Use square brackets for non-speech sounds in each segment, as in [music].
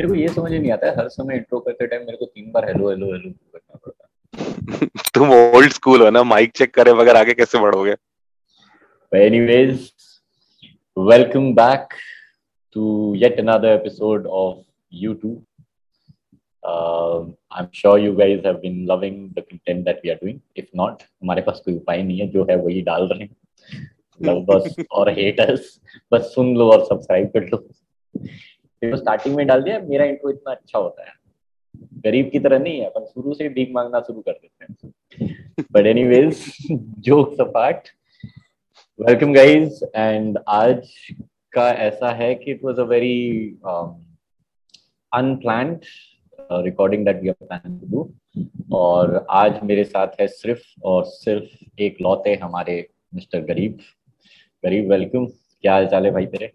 मेरे को ये समझ नहीं आता है हर समय इंट्रो करते टाइम मेरे को तीन बार हेलो हेलो हेलो करना पड़ता है [laughs] तुम ओल्ड स्कूल हो ना माइक चेक करे बगैर आगे कैसे बढ़ोगे anyways welcome back to yet another episode of YouTube. Uh, I'm sure you guys have been loving the content that we are doing. If not, हमारे पास कोई उपाय नहीं है जो है वही डाल रहे हैं [laughs] लव बस और हेटर्स बस सुन लो और सब्सक्राइब कर लो तो स्टार्टिंग में डाल दिया, मेरा इंट्रो इतना अच्छा होता है। गरीब की तरह नहीं है, अपन शुरू से भीख मांगना शुरू कर देते हैं। But anyways jokes apart welcome guys and आज का ऐसा है कि it was a very unplanned recording that we are planning to do और आज मेरे साथ है सिर्फ़ और सिर्फ़ एक लौते हमारे मिस्टर गरीब। गरीब वेलकम क्या हाल चाल है भाई तेरे?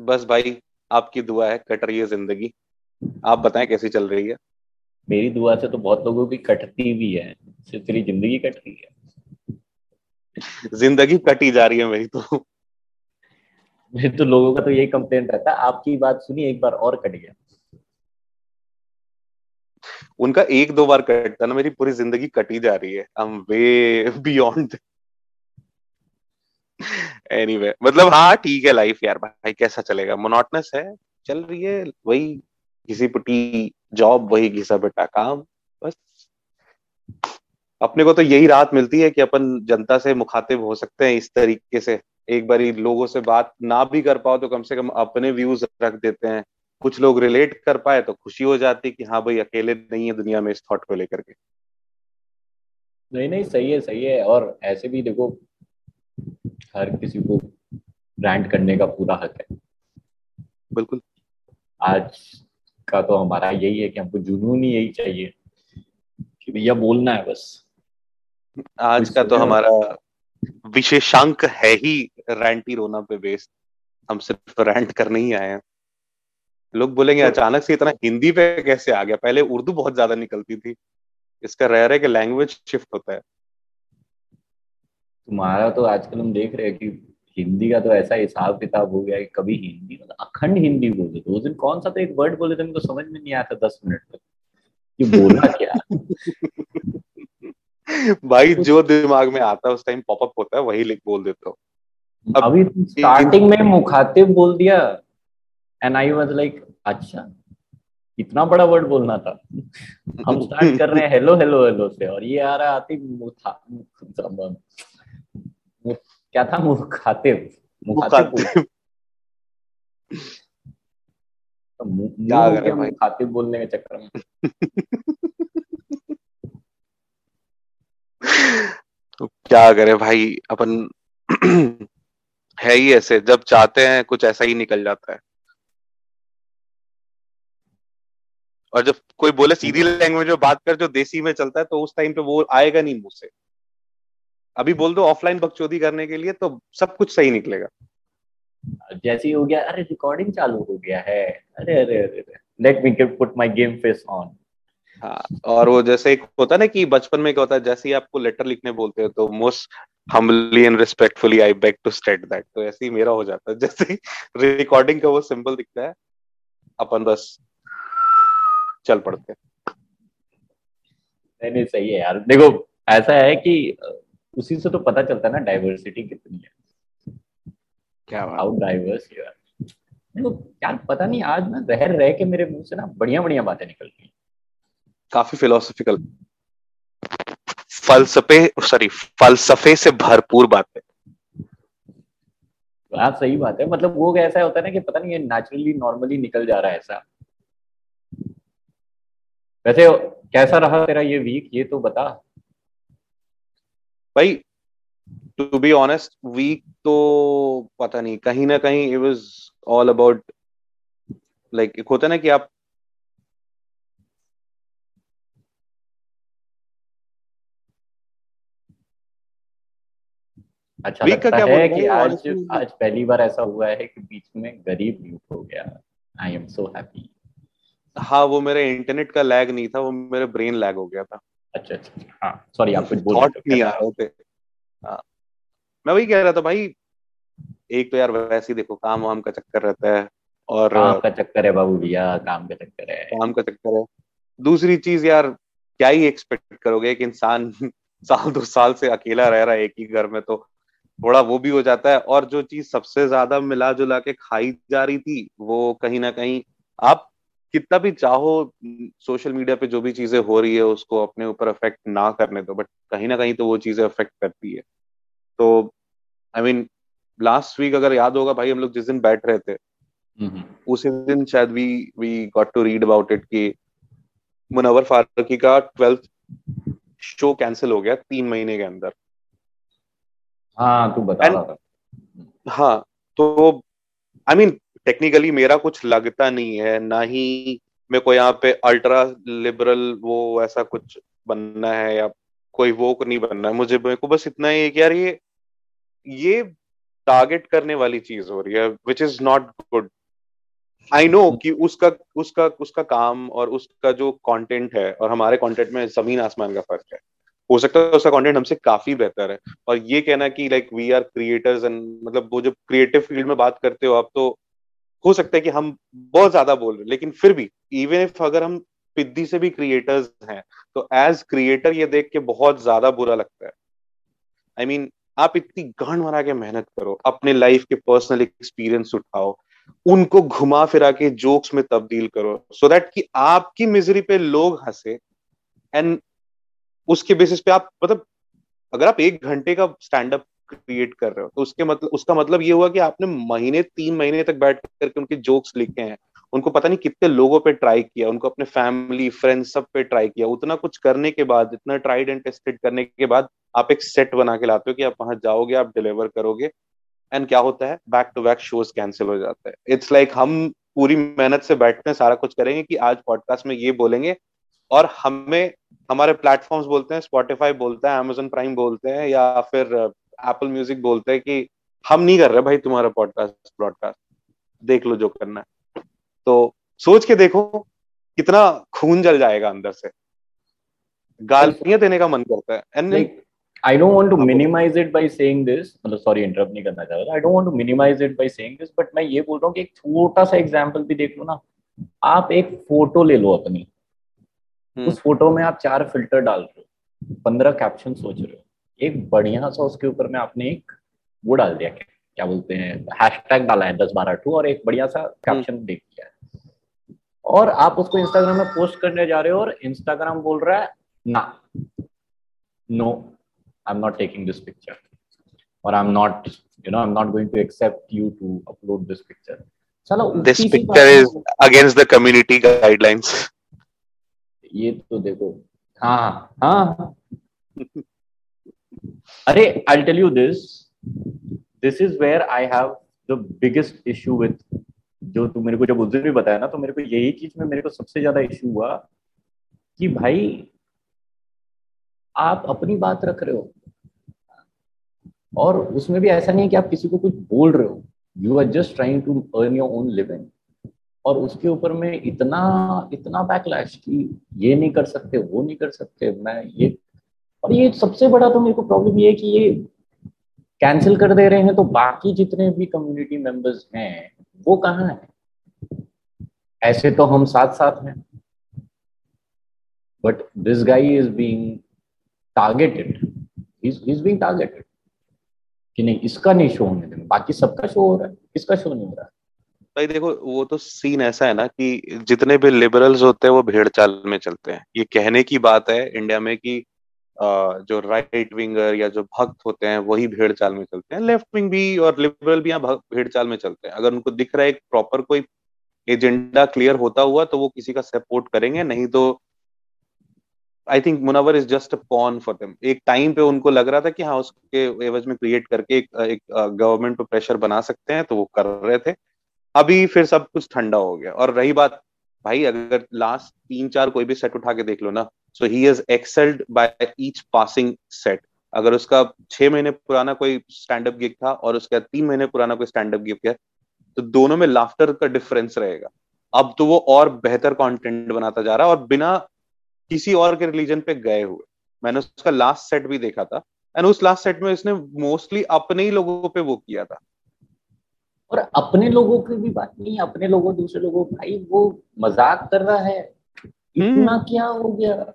बस भाई आपकी दुआ है कट रही है ज़िंदगी। आप बताएँ कैसी चल रही है? मेरी दुआ से तो बहुत लोगों की कटती भी है। सिर्फ़ तेरी ज़िंदगी कट रही है? ज़िंदगी कटी जा रही है मेरी तो। [laughs] मेरे तो लोगों का तो यही कंप्लेन रहता है आपकी बात सुनी एक बार और कट गया। उनका एक दो बार कटता ना मेरी पूरी ज़िंदगी कटी जा रही है। I am way beyond anyway anyway, मतलब हाँ ठीक है लाइफ यार भाई कैसा चलेगा? मोनोटनस है चल रही है वही घिसी पिटी जॉब वही घिसा पिटा काम बस। अपने को तो यही राहत मिलती है कि अपन जनता से मुखातिब हो सकते हैं इस तरीके से। एक बार लोगों से बात ना भी कर पाओ तो कम से कम अपने व्यूज़ रख देते हैं। कुछ लोग रिलेट कर पाए तो खुशी हो जाती कि हाँ भाई अकेले नहीं है दुनिया में इस थॉट को लेकर के। नहीं नहीं सही है सही है। और ऐसे भी देखो हर किसी को ब्रांड करने का पूरा हक है। बिल्कुल। आज का तो हमारा यही है कि हमको जुनून ही यही चाहिए कि भैया बोलना है बस। आज का तो हमारा विशेषांक है ही रैंटी रोना पे बेस्ड हम सिर्फ़ रैंट करने ही आए हैं। लोग बोलेंगे तो, अचानक से इतना हिंदी पे कैसे आ गया? पहले उर्दू बहुत ज़्यादा निकलती थी। इसका रह रहे कि लैंग्वेज शिफ्ट होता है। तुम्हारा तो आजकल हम देख रहे हैं कि हिंदी का तो ऐसा हिसाब किताब हो गया है कभी हिंदी मतलब अखंड हिंदी बोल देते। उस दिन कौन सा तो एक वर्ड बोले थे मेरे को समझ में नहीं आता दस मिनट तक। कि बोला क्या? भाई जो दिमाग में आता है उस टाइम पॉपअप होता है वही लिख बोल देता हूँ। अभी स्टार्टिंग में मुखातिब बोल दिया एंड आई वाज लाइक अच्छा इतना बड़ा वर्ड बोलना था। हम स्टार्ट कर रहे हैं हेलो हेलो हेलो से और ये आ रहा आती मुथा क्या था? मुखातिब। मुखातिब क्या मुखातिब बोलने के चक्कर में। तो क्या करे भाई? अपन [clears throat] है ही ऐसे। जब चाहते हैं कुछ ऐसा ही निकल जाता है। और जब कोई बोले सीधी लैंग्वेज में बात कर जो देसी में चलता है तो उस टाइम पे वो आएगा नहीं मुँह से। अभी बोल दो ऑफलाइन बकचोदी करने के लिए तो सब कुछ सही निकलेगा। जैसे ही हो गया अरे रिकॉर्डिंग चालू हो गया है। अरे अरे अरे let me put my game face on हाँ और वो जैसे एक होता है ना कि बचपन में क्या होता है जैसे ही आपको लेटर लिखने बोलते हैं तो most humbly and respectfully I beg to state that तो ऐसे ही मेरा हो जाता है। जैसे रिकॉर्डिंग का वो सिंबल दिखता है अपन बस चल पड़ते हैं। नहीं नहीं सही है यार। देखो ऐसा है कि उसी से तो पता चलता है ना डाइवर्सिटी कितनी है। क्या हाउ डाइवर्स यू आर यार पता नहीं आज ना रह रह के मेरे मुँह से ना बढ़िया बढ़िया बातें निकलती हैं काफ़ी फिलोसफिकल फलसफे सॉरी फलसफे से भरपूर बातें। हाँ सही बात है मतलब वो ऐसा होता है ना कि पता नहीं ये नेचुरली नॉर्मली निकल जा रहा है ऐसा। वैसे कैसा रहा तेरा ये वीक ये तो बता। भाई टू बी ऑनेस्ट वीक तो पता नहीं कहीं ना कहीं it was all about like एक होता ना कि आप अच्छा वीक लगता का क्या है कि आज आज पहली बार ऐसा हुआ है कि बीच में गरीब म्यूट हो गया। आई एम सो हैप्पी हाँ वो मेरे इंटरनेट का लैग नहीं था वो मेरे ब्रेन लैग हो गया था। अच्छा अच्छा हाँ सॉरी आप कुछ बोल नहीं आ रहे हाँ। मैं वही कह रहा था भाई एक तो यार वैसे ही देखो काम वाम का चक्कर रहता है और काम का चक्कर है बाबू भैया काम का चक्कर है। काम का चक्कर है। दूसरी चीज़ यार क्या ही एक्सपेक्ट करोगे एक इंसान [laughs] साल दो साल से अकेला रह रहा है एक ही घर में तो थोड़ा वो भी हो जाता है। और जो चीज़ सबसे ज़्यादा मिला जुला के खाई जा रही थी वो कहीं ना कहीं आप कितना भी चाहो सोशल मीडिया पे जो भी चीज़ें हो रही है उसको अपने ऊपर अफेक्ट ना करने दो बट कहीं ना कहीं तो वो चीज़ें अफेक्ट करती है। तो आई मीन लास्ट वीक अगर याद होगा भाई हम लोग जिस दिन बैठ रहे थे। उसी दिन शायद we we got to read about it कि मुनवर फारूकी का ट्वेल्थ शो कैंसिल हो गया तीन महीने के अंदर। हाँ तू बता था। हाँ तो आई I मीन टेक्निकली मेरा कुछ लगता नहीं है, ना ही मेरे को यहाँ पे अल्ट्रा लिबरल वो ऐसा कुछ बनना है या कोई वो नहीं बनना है। मुझे, मेरे को बस इतना ही है कि यार ये ये टारगेट करने वाली चीज़ हो रही है which is not good I know कि उसका उसका उसका काम और उसका जो कंटेंट है और हमारे कंटेंट में ज़मीन आसमान का फ़र्क है। हो सकता है उसका कंटेंट हमसे काफ़ी बेहतर है। और ये कहना कि like we are creators and मतलब वो जब क्रिएटिव फ़ील्ड में बात करते हो आप तो हो सकता है कि हम बहुत ज़्यादा बोल रहे हैं लेकिन फिर भी इवन इफ़ अगर हम पिद्दी से भी क्रिएटर्स हैं तो एज क्रिएटर ये देख के बहुत ज़्यादा बुरा लगता है। आई I मीन mean, आप इतनी गांड मरा के मेहनत करो अपने लाइफ के पर्सनल एक्सपीरियंस उठाओ उनको घुमा फिरा के जोक्स में तब्दील करो सो so दैट कि आपकी मिजरी पे लोग हंसे एंड उसके बेसिस पे आप मतलब अगर आप एक घंटे का स्टैंड अप क्रिएट कर रहे हो। तो उसके मतलब उसका मतलब ये हुआ कि आपने महीने, तीन महीने तक बैठ करके उनके जोक्स लिखे हैं। उनको पता नहीं कितने लोगों पे ट्राई किया, उनको अपने फैमिली फ्रेंड्स सब पे ट्राई किया। उतना कुछ करने के बाद, इतना ट्राइड एंड टेस्टेड करने के बाद आप एक सेट बना के लाते हो कि आप वहाँ जाओगे, आप डिलीवर करोगे एंड क्या होता है? Back to back shows cancel हो जाते हैं। इट्स लाइक हम पूरी मेहनत से बैठते हैं, सारा कुछ करेंगे कि आज पॉडकास्ट में ये बोलेंगे, और हमें, हमारे प्लेटफॉर्म्स बोलते हैं स्पॉटिफाई बोलते हैं अमेजोन प्राइम बोलते हैं, या फिर एप्पल म्यूज़िक बोलते हैं कि हम नहीं कर रहे भाई तुम्हारा पॉडकास्ट ब्रॉडकास्ट देख लो जो करना है। तो सोच के देखो कितना खून जल जाएगा अंदर से। गालियाँ देने का मन करता है। And I don't want to minimize it by saying this. मतलब सॉरी इंटरप्ट नहीं करना चाह रहा I don't want to minimize it by saying this, but मैं ये बोल रहा हूँ कि एक छोटा सा एग्जांपल भी देख लो ना। आप एक फ़ोटो ले लो अपनी। hmm. उस फ़ोटो में आप चार फ़िल्टर डाल रहे हो। पंद्रह कैप्शन सोच रहे हो। एक बढ़िया सा उसके ऊपर मैं आपने एक वो डाल दिया क्या, क्या बोलते हैं हैशटैग डाला है दस बारह टू और एक बढ़िया सा कैप्शन देख दिया है। और आप उसको इंस्टाग्राम में पोस्ट करने जा रहे हो और इंस्टाग्राम बोल रहा है ना no I am not taking this picture और I am not you know I am not going to accept you to upload this picture चलो this picture is against the community guidelines ये तो देखो हाँ हाँ। अरे I tell you this this is where I have the biggest issue with, जो तू मेरे को जब उस दिन भी बताया ना तो मेरे को यही चीज़ में मेरे को सबसे ज़्यादा इशू हुआ कि भाई, आप अपनी बात रख रहे हो। और उसमें भी ऐसा नहीं है कि आप किसी को कुछ बोल रहे हो। You are just trying to earn your own living और उसके ऊपर में इतना इतना बैकलैश कि ये नहीं कर सकते, वो नहीं कर सकते, मैं ये और ये सबसे बड़ा तो मेरे को प्रॉब्लम ये है कि ये कैंसिल कर दे रहे हैं तो बाकी जितने भी कम्युनिटी मेंबर्स हैं, वो कहाँ है? ऐसे तो हम साथ साथ हैं but this guy is being targeted is being targeted कि नहीं, इसका नहीं शो होने देना। बाकी सबका शो हो रहा है। किसका शो नहीं हो रहा? है भाई देखो, वो तो सीन ऐसा है ना कि जितने भी लिबरल्स होते हैं, वो भेड़ चाल में चलते हैं। ये कहने की बात है इंडिया में कि जो राइट विंगर या जो भक्त होते हैं वही भेड़ चाल में चलते हैं। लेफ़्ट विंग भी और लिबरल भी यहाँ भेड़ चाल में चलते हैं। अगर उनको दिख रहा है एक प्रॉपर कोई एजेंडा क्लियर होता हुआ तो वो किसी का सपोर्ट करेंगे नहीं तो I think Munawar is just a pawn for them एक टाइम पे उनको लग रहा था कि हाँ उसके एवज में क्रिएट करके एक, एक गवर्नमेंट पे प्रेशर बना सकते हैं तो वो कर रहे थे। अभी फिर सब कुछ ठंडा हो गया। और रही बात भाई अगर लास्ट तीन चार कोई भी सेट उठा के देख लो ना so he is excelled by each passing set अगर उसका छह महीने पुराना कोई स्टैंड अप गिग था और उसका तीन महीने पुराना कोई स्टैंड अप गिग है तो दोनों में लाफ्टर का डिफरेंस रहेगा। अब तो वो और बेहतर कंटेंट बनाता जा रहा है और बिना किसी और के रिलीजन पे गए हुए। मैंने उसका लास्ट सेट भी देखा था एंड उस लास्ट सेट में इसने मोस्टली अपने ही लोगों पे वो किया था। और अपने लोगों की भी बात नहीं अपने लोगों दूसरे लोगों भाई वो मज़ाक कर रहा है। इतना हम्म। क्या हो गया?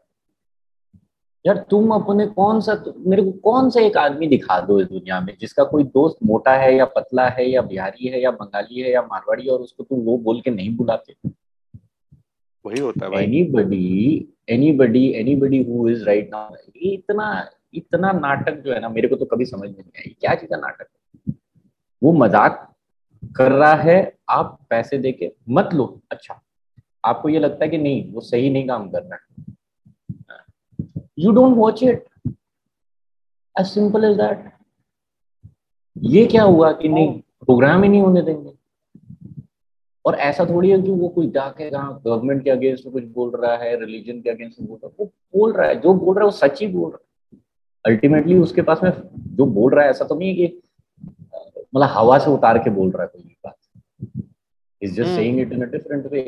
यार तुम अपने कौन सा मेरे को कौन सा एक आदमी दिखा दो इस दुनिया में जिसका कोई दोस्त मोटा है या पतला है या बिहारी है या बंगाली है या मारवाड़ी और उसको तुम वो बोल के नहीं बुलाते? वही होता है anybody anybody anybody who is right now इतना इतना नाटक जो है ना मेरे को तो कभी समझ में नहीं आई क्या चीज़ का नाटक है? वो मज़ाक कर रहा है आप पैसे देके मत लो। अच्छा आपको ये लगता है कि नहीं वो सही नहीं काम कर रहा है। You don't watch it as simple as that ये क्या हुआ कि नहीं? प्रोग्राम ही नहीं होने देंगे। और ऐसा थोड़ी है कि वो कोई जाके जहाँ गवर्नमेंट के अगेंस्ट कुछ बोल रहा है रिलीजन के अगेंस्ट बोल रहा है वो बोल रहा है। जो बोल रहा है वो सच ही बोल रहा है। अल्टीमेटली उसके पास में जो बोल रहा है ऐसा तो नहीं है कि मतलब हवा से उतार के बोल रहा है कोई बात। Is just saying it in a different way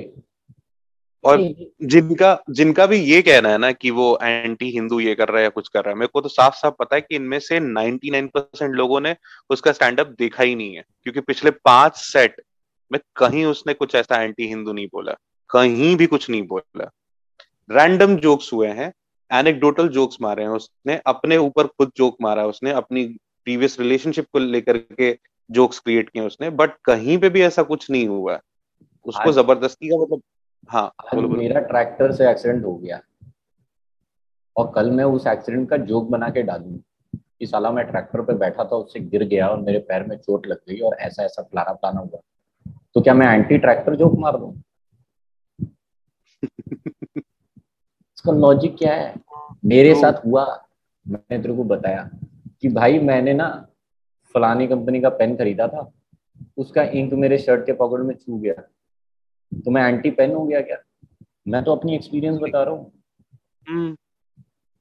और जिनका जिनका भी ये कहना है ना कि वो एंटी हिंदू ये कर रहा है या कुछ कर रहा है मेरे को तो साफ़ साफ़ पता है कि इनमें से 99 परसेंट लोगों ने उसका स्टैंड अप देखा ही नहीं है। क्योंकि पिछले पाँच सेट में कहीं उसने कुछ ऐसा एंटी हिंदू नहीं बोला कहीं भी कुछ नहीं बोला। रैंडम जोक्स हुए हैं एनेक्डोटल जोक्स मारे हैं उसने अपने ऊपर खुद जोक मारा है उसने अपनी प्रीवियस रिलेशनशिप को लेकर के जोक्स क्रिएट किए उसने बट कहीं पे भी ऐसा कुछ नहीं हुआ। उसको ज़बरदस्ती का मतलब हाँ बोलो बोलो। मेरा ट्रैक्टर से एक्सीडेंट हो गया और कल मैं उस एक्सीडेंट का जोक बना के डालू कि साला मैं ट्रैक्टर पे बैठा था उससे गिर गया और मेरे पैर में चोट लग गई और ऐसा ऐसा प्लाना प्लाना हुआ। तो क्या मैं एंटी ट्रैक्टर जोक मार दू? [laughs] इसका लॉजिक क्या है? मेरे तो, साथ हुआ मैंने तेरे को बताया कि भाई मैंने ना फलानी कंपनी का पेन खरीदा था उसका इंक मेरे शर्ट के पॉकेट में छू गया। तो मैं एंटी पेन हो गया क्या? मैं तो अपनी एक्सपीरियंस बता रहा हूँ। हम्म।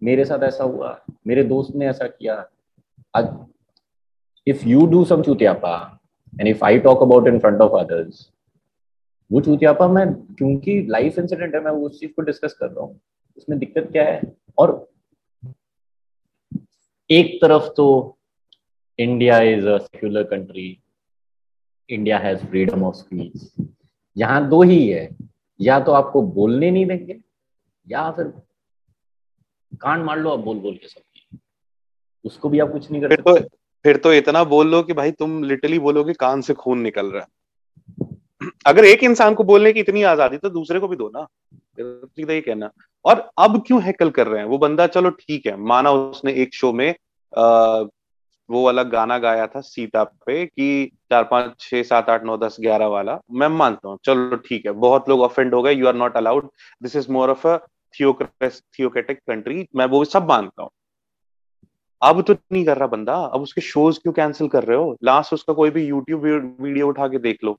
मेरे साथ ऐसा हुआ मेरे दोस्त ने ऐसा किया। If you do some चूतियापा and if I talk about in front of others वो चूतियापा मैं क्योंकि लाइफ इंसिडेंट है मैं उस चीज़ को डिस्कस कर रहा हूँ। उसमें दिक्कत क्या है? और एक तरफ़ तो India is a secular country India has freedom of speech यहाँ दो ही है। या तो आपको बोलने नहीं देंगे या फिर कान मार लो आप बोल बोल के सब। उसको भी आप कुछ नहीं कर फिर तो फिर तो इतना बोल लो कि भाई तुम लिटरली बोलोगे कान से खून निकल रहा है। अगर एक इंसान को बोलने की इतनी आज़ादी तो दूसरे को भी दो ना। सीधा ये कहना। और अब क्यों हैकल कर रहे हैं? वो बंदा चलो ठीक है माना उसने एक शो में आ, वो वाला गाना गाया था सीता पे कि चार पाँच, छह, सात, आठ, नौ, दस, ग्यारह वाला। मैं मानता हूँ। चलो ठीक है। बहुत लोग ऑफेंड हो गए। You are not allowed this is more of a theocratic country मैं वो सब मानता हूँ। अब तो नहीं कर रहा बंदा। अब उसके शोज़ क्यों कैंसिल कर रहे हो? लास्ट उसका कोई भी यूट्यूब वीडियो उठा के देख लो।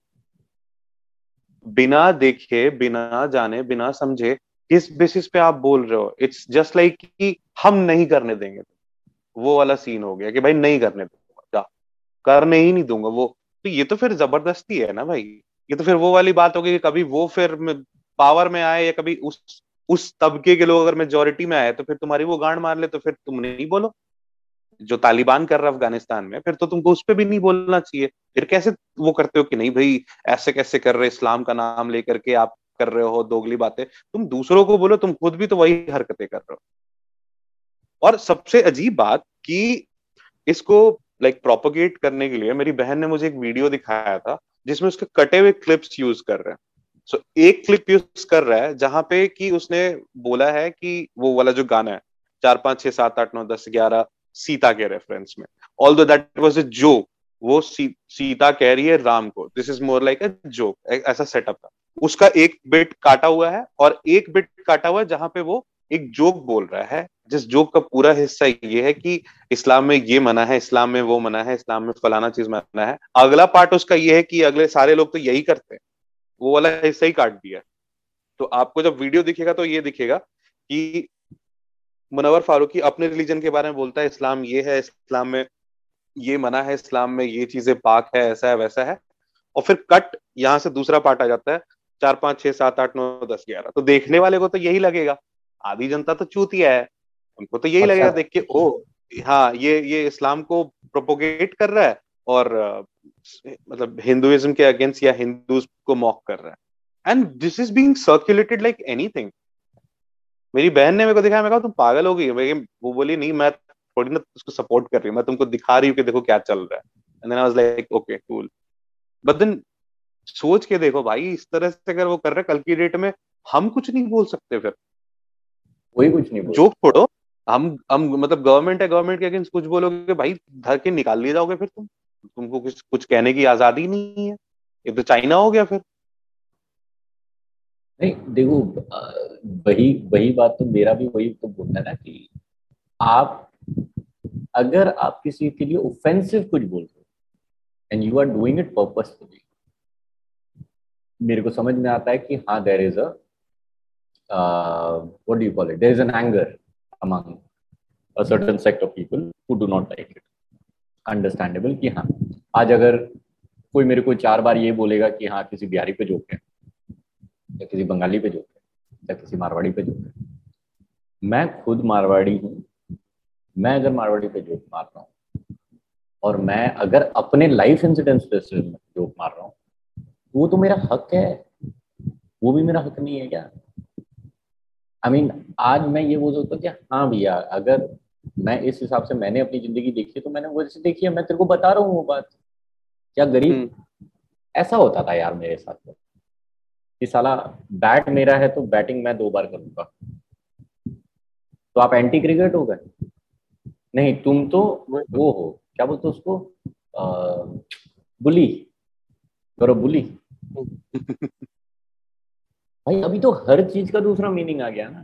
बिना देखे, बिना जाने, बिना समझे, किस बेसिस पे आप बोल रहे हो? इट्स जस्ट लाइक कि हम नहीं करने देंगे। वो वाला सीन हो गया कि भाई नहीं करने दूँगा करने ही नहीं दूँगा, वो। तो ये तो फिर ज़बरदस्ती है ना भाई। ये तो फिर वो वाली बात होगी कि कभी वो फिर पावर में आए या कभी उस उस तबके के लोग अगर मेजोरिटी में आए तो फिर तुम्हारी वो गांड मार ले तो फिर तुम नहीं बोलो। जो तालिबान कर रहा अफ़गानिस्तान में, फिर तो तुमको उस पर भी नहीं बोलना चाहिए। फिर कैसे वो करते हो कि नहीं भाई, ऐसे कैसे कर रहे इस्लाम का नाम लेकर के आप कर रहे हो, दोगली बातें। तुम दूसरों को बोलो, तुम खुद भी तो वही हरकतें कर रहे हो। और सबसे अजीब बात कि इसको लाइक प्रोपोगेट करने के लिए मेरी बहन ने मुझे एक वीडियो दिखाया था जिसमें उसके कटे हुए क्लिप्स यूज़ कर रहे हैं। सो so, एक क्लिप यूज़ कर रहा है जहाँ पे कि उसने बोला है कि वो वाला जो गाना है चार पाँच छह सात आठ नौ दस ग्यारह सीता के रेफरेंस में। ऑल दो दैट वॉज़ ए जोक वो सी, सीता कह रही है राम को। This is more like a joke ऐसा सेटअप था। उसका एक बिट काटा हुआ है और एक बिट काटा हुआ है जहाँ पे वो एक जोक बोल रहा है जिस जोक का पूरा हिस्सा ये है कि इस्लाम में ये मना है, इस्लाम में वो मना है, इस्लाम में फलाना चीज़ मना है। अगला पार्ट उसका ये है कि अगले सारे लोग तो यही करते हैं। वो वाला हिस्सा ही काट दिया। तो आपको जब वीडियो दिखेगा तो ये दिखेगा कि मुनवर फारूकी अपने रिलीजन के बारे में बोलता है, इस्लाम ये है, इस्लाम में ये मना है, इस्लाम में ये चीज़ें पाक है, ऐसा है, वैसा है। और फिर कट, यहाँ से दूसरा पार्ट आ जाता है, चार, पाँच, छह, सात, आठ, नौ, दस, ग्यारह। तो देखने वाले को तो यही लगेगा, आधी जनता तो चूतिया है। उनको तो यही अच्छा। लगेगा देख के ओ हाँ ये ये इस्लाम को प्रोपोगेट कर रहा है और मतलब हिंदुइज्म के अगेंस्ट या हिंदूज को मॉक कर रहा है. And this is being circulated like anything मेरी बहन ने मेरे को दिखाया मैं कहा तुम पागल हो गई वो बोली नहीं मैं थोड़ी ना उसको सपोर्ट कर रही हूँ मैं तुमको दिखा रही हूँ कि देखो क्या चल रहा है. And then I was like okay cool but then सोच के देखो भाई इस तरह से अगर वो कर रहे कल की डेट में हम कुछ नहीं बोल सकते फिर. कोई कुछ नहीं जोक छोड़ो हम हम मतलब गवर्नमेंट है गवर्नमेंट के अगेंस्ट कुछ बोलोगे, भाई धर के निकाल लिए जाओगे फिर तुम। तुमको कुछ कुछ कहने की आज़ादी नहीं है। ये तो चाइना हो गया फिर। नहीं, देखो वही वही बात तो मेरा भी वही तो बोलना ना कि आप, अगर आप किसी के लिए ऑफेंसिव कुछ बोल रहे and you are doing it purposefully मेरे को समझ में आता है कि हाँ there is a what do you call it there is an anger among a certain sect of people who do not like it. Understandable कि हाँ आज अगर कोई मेरे को चार बार ये बोलेगा कि हाँ किसी बिहारी पे जोक है, या किसी बंगाली पे जोक है, या किसी मारवाड़ी पे जोक है, मैं खुद मारवाड़ी हूँ, मैं अगर मारवाड़ी पे जोक मार रहा हूँ, और मैं अगर अपने लाइफ इंसिडेंट्स पे जोक मार रहा हूँ, वो तो मेरा हक है। वो भी मेरा हक नहीं है क्या? आई मीन आज मैं ये बोल सकता हूँ कि हाँ भैया अगर मैं इस हिसाब से मैंने अपनी ज़िंदगी देखी तो मैंने वो जैसे देखी है मैं तेरे को बता रहा हूँ वो बात। क्या गरीब हम्म। ऐसा होता था यार मेरे साथ तो। कि साला बैट मेरा है तो बैटिंग मैं दो बार करूँगा। तो आप एंटी क्रिकेट हो गए? नहीं तुम तो वो हो। क्या बोलते उसको? आ, बुली। करो बुली। [laughs] [laughs] भाई अभी तो हर चीज़ का दूसरा मीनिंग आ गया ना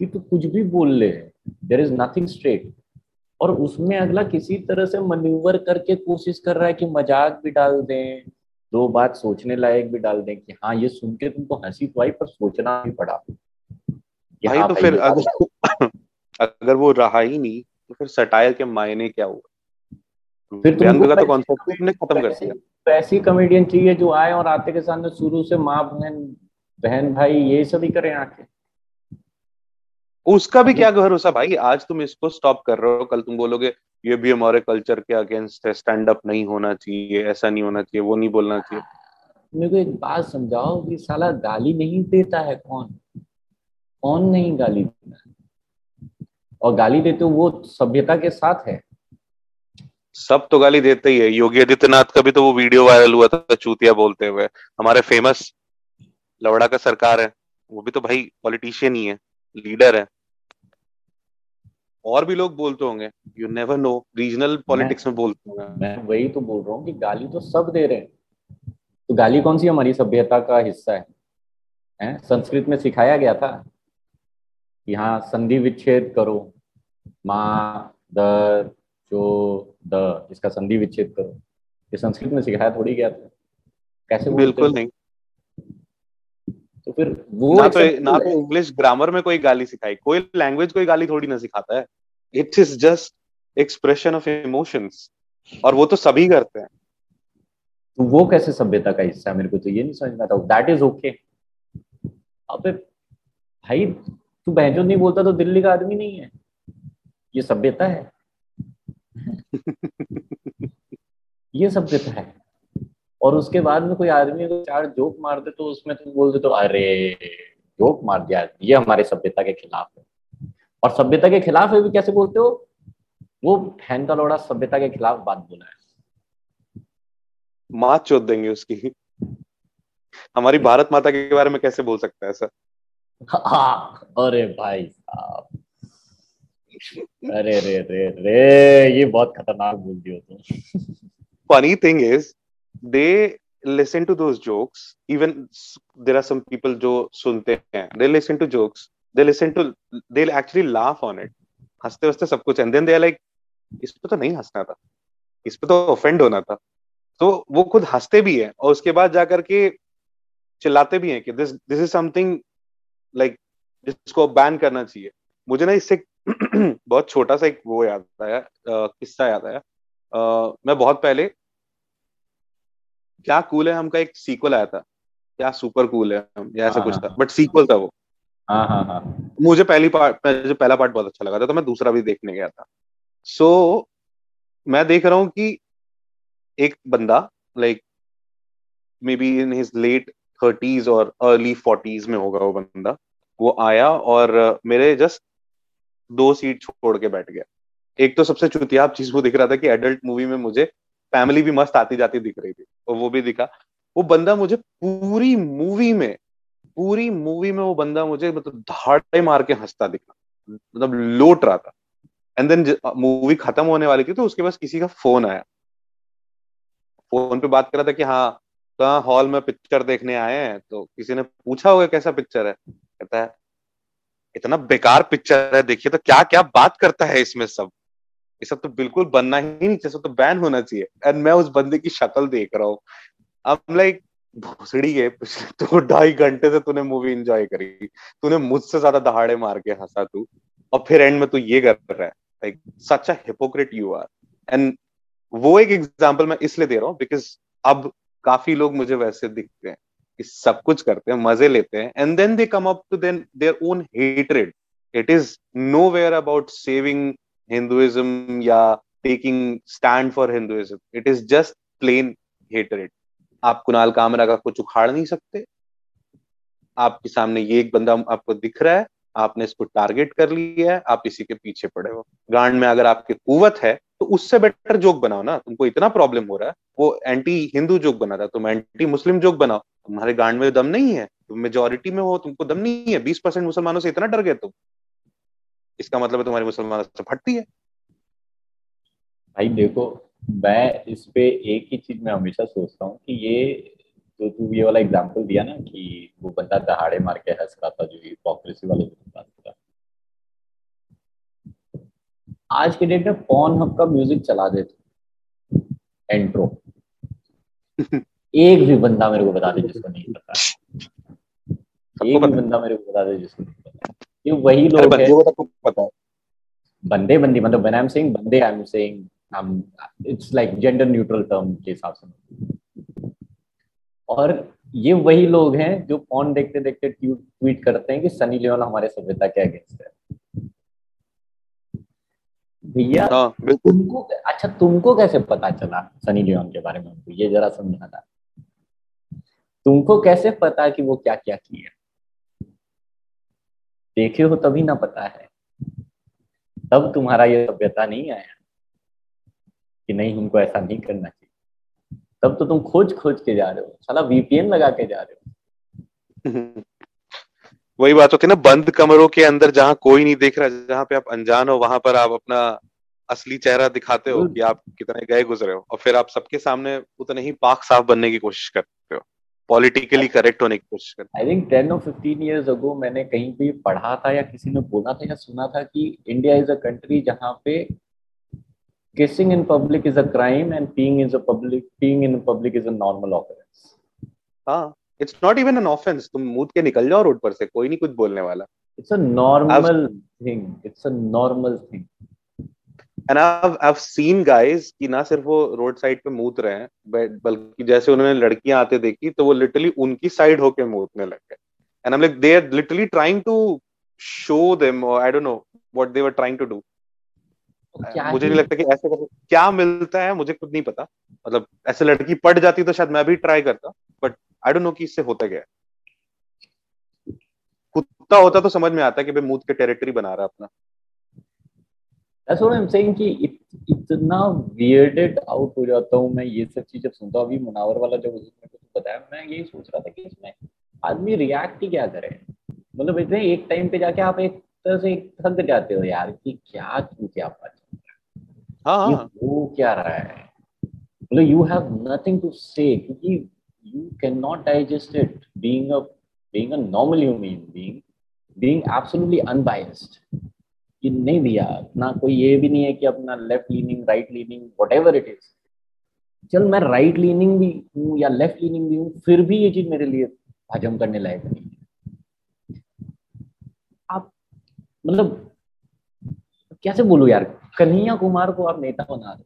कि तू कुछ भी बोल ले देर इज़ नथिंग स्ट्रेट और उसमें अगला किसी तरह से मनूवर करके कोशिश कर रहा है कि मज़ाक भी डाल दें दो बात सोचने लायक भी डाल दें कि हाँ ये सुन के तुमको हँसी तो आई पर सोचना भी पड़ा। भाई हाँ तो फिर अगर अगर वो रहा ही नहीं तो फिर सटायर के मायने क्या हुआ? फिर व्यंग का तो कॉन्सेप्ट खत्म कर दिया। ऐसी कॉमेडियन चाहिए जो आए और आते के सामने शुरू से माँ बहन बहन भाई ये सभी करें आके उसका भी क्या भरोसा भाई? आज तुम इसको स्टॉप कर रहे हो कल तुम बोलोगे ये भी हमारे कल्चर के अगेंस्ट है स्टैंड अप नहीं होना चाहिए ऐसा नहीं होना चाहिए वो नहीं बोलना चाहिए। मेरे को एक बात समझाओ कि साला गाली नहीं देता है कौन? कौन नहीं गाली देता? और गाली देते वो सभ्यता के साथ है। सब तो गाली देते ही है। योगी आदित्यनाथ का भी तो वो वीडियो वायरल हुआ था चूतिया बोलते हुए। हमारे फ़ेमस लवड़ा का सरकार है वो भी तो भाई पॉलिटिशियन ही है लीडर है। और भी लोग बोलते होंगे you never know regional politics में बोलते होंगे। मैं वही तो बोल रहा हूँ कि गाली तो सब दे रहे हैं। तो गाली कौन सी हमारी सभ्यता का हिस्सा है, है? संस्कृत में सिखाया गया था कि हाँ संधि विच्छेद करो। माँ द जो द इसका संधि विच्छेद करो। ये संस्कृत में सिखाया थोड़ी गया था। कैसे बिल्कुल नहीं। फिर वो ना तो ना तो इंग्लिश ग्रामर में कोई गाली सिखाई कोई लैंग्वेज कोई गाली थोड़ी ना सिखाता है। It is just expression of emotions और वो तो सभी करते हैं। तो वो कैसे सभ्यता का हिस्सा है? मेरे को तो ये नहीं समझ में आता। दैट इज़ ओके अबे भाई तू बहजो नहीं बोलता तो दिल्ली का आदमी नहीं है। ये सभ्यता है। [laughs] ये सभ्यता है। और उसके बाद में कोई आदमी अगर चार जोक मार दे तो उसमें तुम बोल दे तो अरे जोक मार दिया ये हमारे सभ्यता के खिलाफ है। और सभ्यता के खिलाफ है भी कैसे बोलते हो? वो फ़ैन का लोड़ा सभ्यता के खिलाफ बात बोला है। माँ चोत देंगे उसकी। हमारी भारत माता के बारे में कैसे बोल सकता है सर हाँ अरे भाई साहब। अरे रे रे रे ये बहुत खतरनाक बोल दियो तुम। Funny thing is they listen to those jokes. Even there are some people जो सुनते हैं, they listen to jokes. They listen to, they'll actually laugh on it. हँसते हँसते सब कुछ एंड देन दे लाइक इस पे तो नहीं हंसना था। इस पे तो ऑफेंड होना था। तो वो खुद हँसते भी है और उसके बाद जाकर के चिल्लाते भी हैं कि this this is something like जिसको बैन करना चाहिए। मुझे ना इससे [clears throat] बहुत छोटा सा एक वो याद आया किस्सा याद आया। मैं बहुत पहले क्या कूल है हमका एक सीक्वल आया था। क्या सुपर कूल है हम या ऐसा हाँ, कुछ हाँ, था बट हाँ। सीक्वल था वो। हाँ हाँ हाँ। मुझे पहली पार्ट मुझे पहला पार्ट बहुत अच्छा लगा था तो मैं दूसरा भी देखने गया था। सो so, मैं देख रहा हूँ कि एक बंदा like maybe in his late thirties और अर्ली फोर्टीज में होगा वो बंदा। वो आया और मेरे जस्ट दो सीट छोड़ के बैठ गया। एक तो सबसे चुतियाब चीज़ वो दिख रहा था कि एडल्ट मूवी में मुझे फैमिली भी मस्त आती जाती दिख रही थी, और वो भी दिखा। वो बंदा मुझे पूरी मूवी में, पूरी मूवी में वो बंदा मुझे मतलब धाड़े मार के हंसता दिखा। मतलब लोट रहा था। एंड देन मूवी खत्म होने वाली थी तो उसके पास किसी का फ़ोन आया। फ़ोन पे बात कर रहा था कि हाँ कहा हॉल में पिक्चर देखने आए हैं तो किसी ने पूछा होगा कैसा पिक्चर है? कहता है, इतना बेकार पिक्चर है, देखिए तो क्या क्या बात करता है इसमें सब। ये सब तो बिल्कुल बनना ही नहीं चाहिए तो बैन होना चाहिए। एंड मैं उस बंदे की शक्ल देख रहा हूँ। अब लाइक भोसड़ी है पिछले [laughs] तो ढाई घंटे से तूने मूवी एंजॉय करी। तूने मुझसे ज़्यादा दहाड़े मार के हंसा तू। और फिर एंड में तू ये कर रहा है like such a hypocrite you are and वो एक एग्जांपल मैं इसलिए दे रहा हूँ बिकॉज़ अब काफ़ी लोग मुझे वैसे दिखते हैं, कि सब कुछ करते हैं, मज़े लेते हैं। And then they come up to then their own hatred it is nowhere about saving Hinduism या taking stand for Hinduism it is just plain hatred आप कुणाल कामरा का कुछ उखाड़ नहीं सकते। आपके सामने ये एक बंदा आपको दिख रहा है, आपने इसको टारगेट कर लिया है, आप इसी के पीछे पड़े हो। गांड में अगर आपकी कुवत है तो उससे बेटर जोक बनाओ ना। तुमको इतना प्रॉब्लम हो रहा है, वो एंटी हिंदू जोक बना था, तुम एंटी मुस्लिम जोक बनाओ। तुम्हारे गांड में दम नहीं है, तुम मेजोरिटी में हो, तुमको दम नहीं है। बीस परसेंट मुसलमानों से इतना डर गए तुम। इसका मतलब है तुम्हारी मुसलमानों फटती है। भाई देखो मैं इस पे एक ही चीज़ मैं हमेशा सोचता हूँ कि ये जो तू ये वाला एग्जांपल दिया ना कि वो बंदा दहाड़े मार के हंस रहा था जो हिपोक्रेसी वाले जो बात था। आज के डेट में पॉन हब का म्यूज़िक चला देते? एंट्रो एक भी बंदा मेरे को बता दे जिसको नहीं पता। एक भी बंदा मेरे को बता दे जिसको नहीं पता। ये वही लोग हैं। बंदे बंदी मतलब व्हेन आई एम सेइंग बंदे I am saying um, it's like gender neutral term के हिसाब से। और ये वही लोग हैं जो पॉन देखते देखते ट्वीट करते हैं कि सनी लियोन हमारे सभ्यता के अगेंस्ट है। भैया हाँ, तुमको अच्छा तुमको कैसे पता चला सनी लियोन के बारे में ये जरा समझाना तुमको कैसे पता कि वो क्या क्या किया? देखे हो तभी ना पता है। तब तुम्हारा ये सभ्यता नहीं आया कि नहीं हमको ऐसा नहीं करना चाहिए। तब तो तुम खोज खोज के जा रहे हो साला वीपीएन लगा के जा रहे हो। [laughs] वही बात होती है ना बंद कमरों के अंदर जहाँ कोई नहीं देख रहा जहाँ पे आप अनजान हो वहाँ पर आप अपना असली चेहरा दिखाते हो कि आप कितने गए गुजरे हो और फिर आप सबके सामने उतने ही पाक साफ़ बनने की कोशिश करते हो। पॉलिटिकली करेक्ट होने की कोशिश करते आई थिंक टेन और फिफ्टीन ईयर्स अगो मैंने कहीं पे पढ़ा था या किसी ने बोला था या सुना था कि इंडिया इज़ अ कंट्री जहाँ पे kissing in public is a crime and peeing is a public peeing in public is a normal occurrence. हाँ it's not even an offence तुम मुँह के निकल जाओ रोड पर से कोई नहीं कुछ बोलने वाला। It's a normal thing it's a normal thing and I have seen guys कि ना सिर्फ़ वो रोड साइड पे मूत रहे हैं बल्कि जैसे उन्होंने लड़कियाँ आते देखी तो वो लिटरली उनकी साइड होके मूतने लग गए। And I am like they are literally trying to show them I don't know what they were trying to do मुझे नहीं लगता कि ऐसे क्या मिलता है मुझे खुद नहीं पता। मतलब ऐसे लड़की पड़ जाती तो शायद मैं भी ट्राई करता बट आई डोंट नो कि इससे होता क्या कुत्ता होता तो समझ में आता है कि भाई मूत के टेरिटरी बना रहा है अपना। That's what I'm saying कि इत, इतना weirded out हो जाता हूँ मैं ये सब चीज़ें सुनता हूँ। अभी मुनावर वाला जब उसने कुछ बताया मैं यही सोच रहा था कि इसमें आदमी रिएक्ट ही क्या करे? मतलब इतने एक टाइम पे जाके आप एक तरह से थक जाते हो यार कि क्या क्यों क्या बात हाँ ये हो। क्या रहा है? मतलब you have nothing to say क्योंकि you can not digest it being a being a normal human being being absolutely unbiased कि नहीं भैया ना कोई ये भी नहीं है कि अपना left leaning right leaning what it is चल मैं राइट लीनिंग भी हूँ या लेफ़्ट लीनिंग भी हूँ फिर भी ये चीज़ मेरे लिए हजम करने लायक नहीं है। आप मतलब कैसे बोलू यार? कन्हैया कुमार को आप नेता बना दो।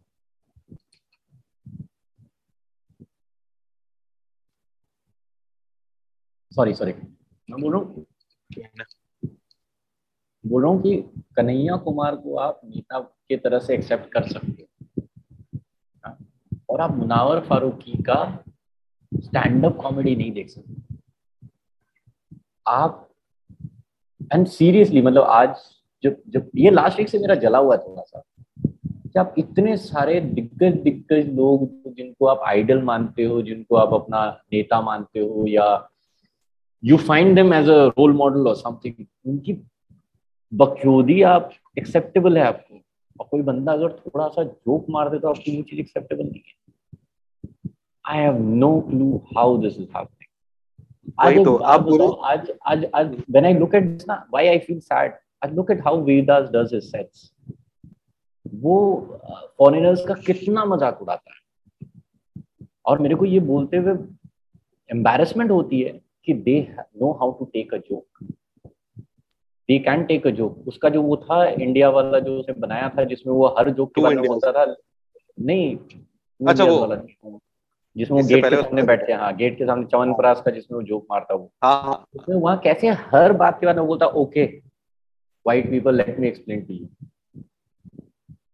सॉरी सॉरी मैं बोल? रहा हूँ बोल रहा हूँ कि कन्हैया कुमार को आप नेता के तरह से एक्सेप्ट कर सकते हो हाँ? और आप मुनावर फारूकी का स्टैंड अप कॉमेडी नहीं देख सकते आप एंड सीरियसली मतलब आज जब जब ये लास्ट वीक से मेरा जला हुआ थोड़ा सा कि आप इतने सारे दिग्गज दिग्गज लोग जिनको आप आइडल मानते हो, जिनको आप अपना नेता मानते हो, या you find them as a role model और समथिंग उनकी बकचोदी आप एक्सेप्टेबल है आपको। और कोई बंदा अगर थोड़ा सा जोक मार दे तो आपकी वो चीज़ एक्सेप्टेबल नहीं है। I have no clue how this is happening आज तो आप बोलो। आज आज आज when I look at this ना why I feel sad I look at how Vedas does his sets वो फॉरेनर्स का कितना मज़ाक उड़ाता है। और मेरे को ये बोलते हुए एम्बेरसमेंट होती है कि they know how to take a joke they can take a joke उसका जो वो था इंडिया वाला जो उसने बनाया था जिसमें वो हर जोक के बारे में बोलता था नहीं अच्छा वो वाला जिसमें वो गेट के सामने बैठते हैं हाँ गेट के सामने चवन परास का जिसमें वो जोक मारता वो। हाँ, हाँ। उसमें वहाँ कैसे हर बात के बारे में बोलता okay white people let me explain to you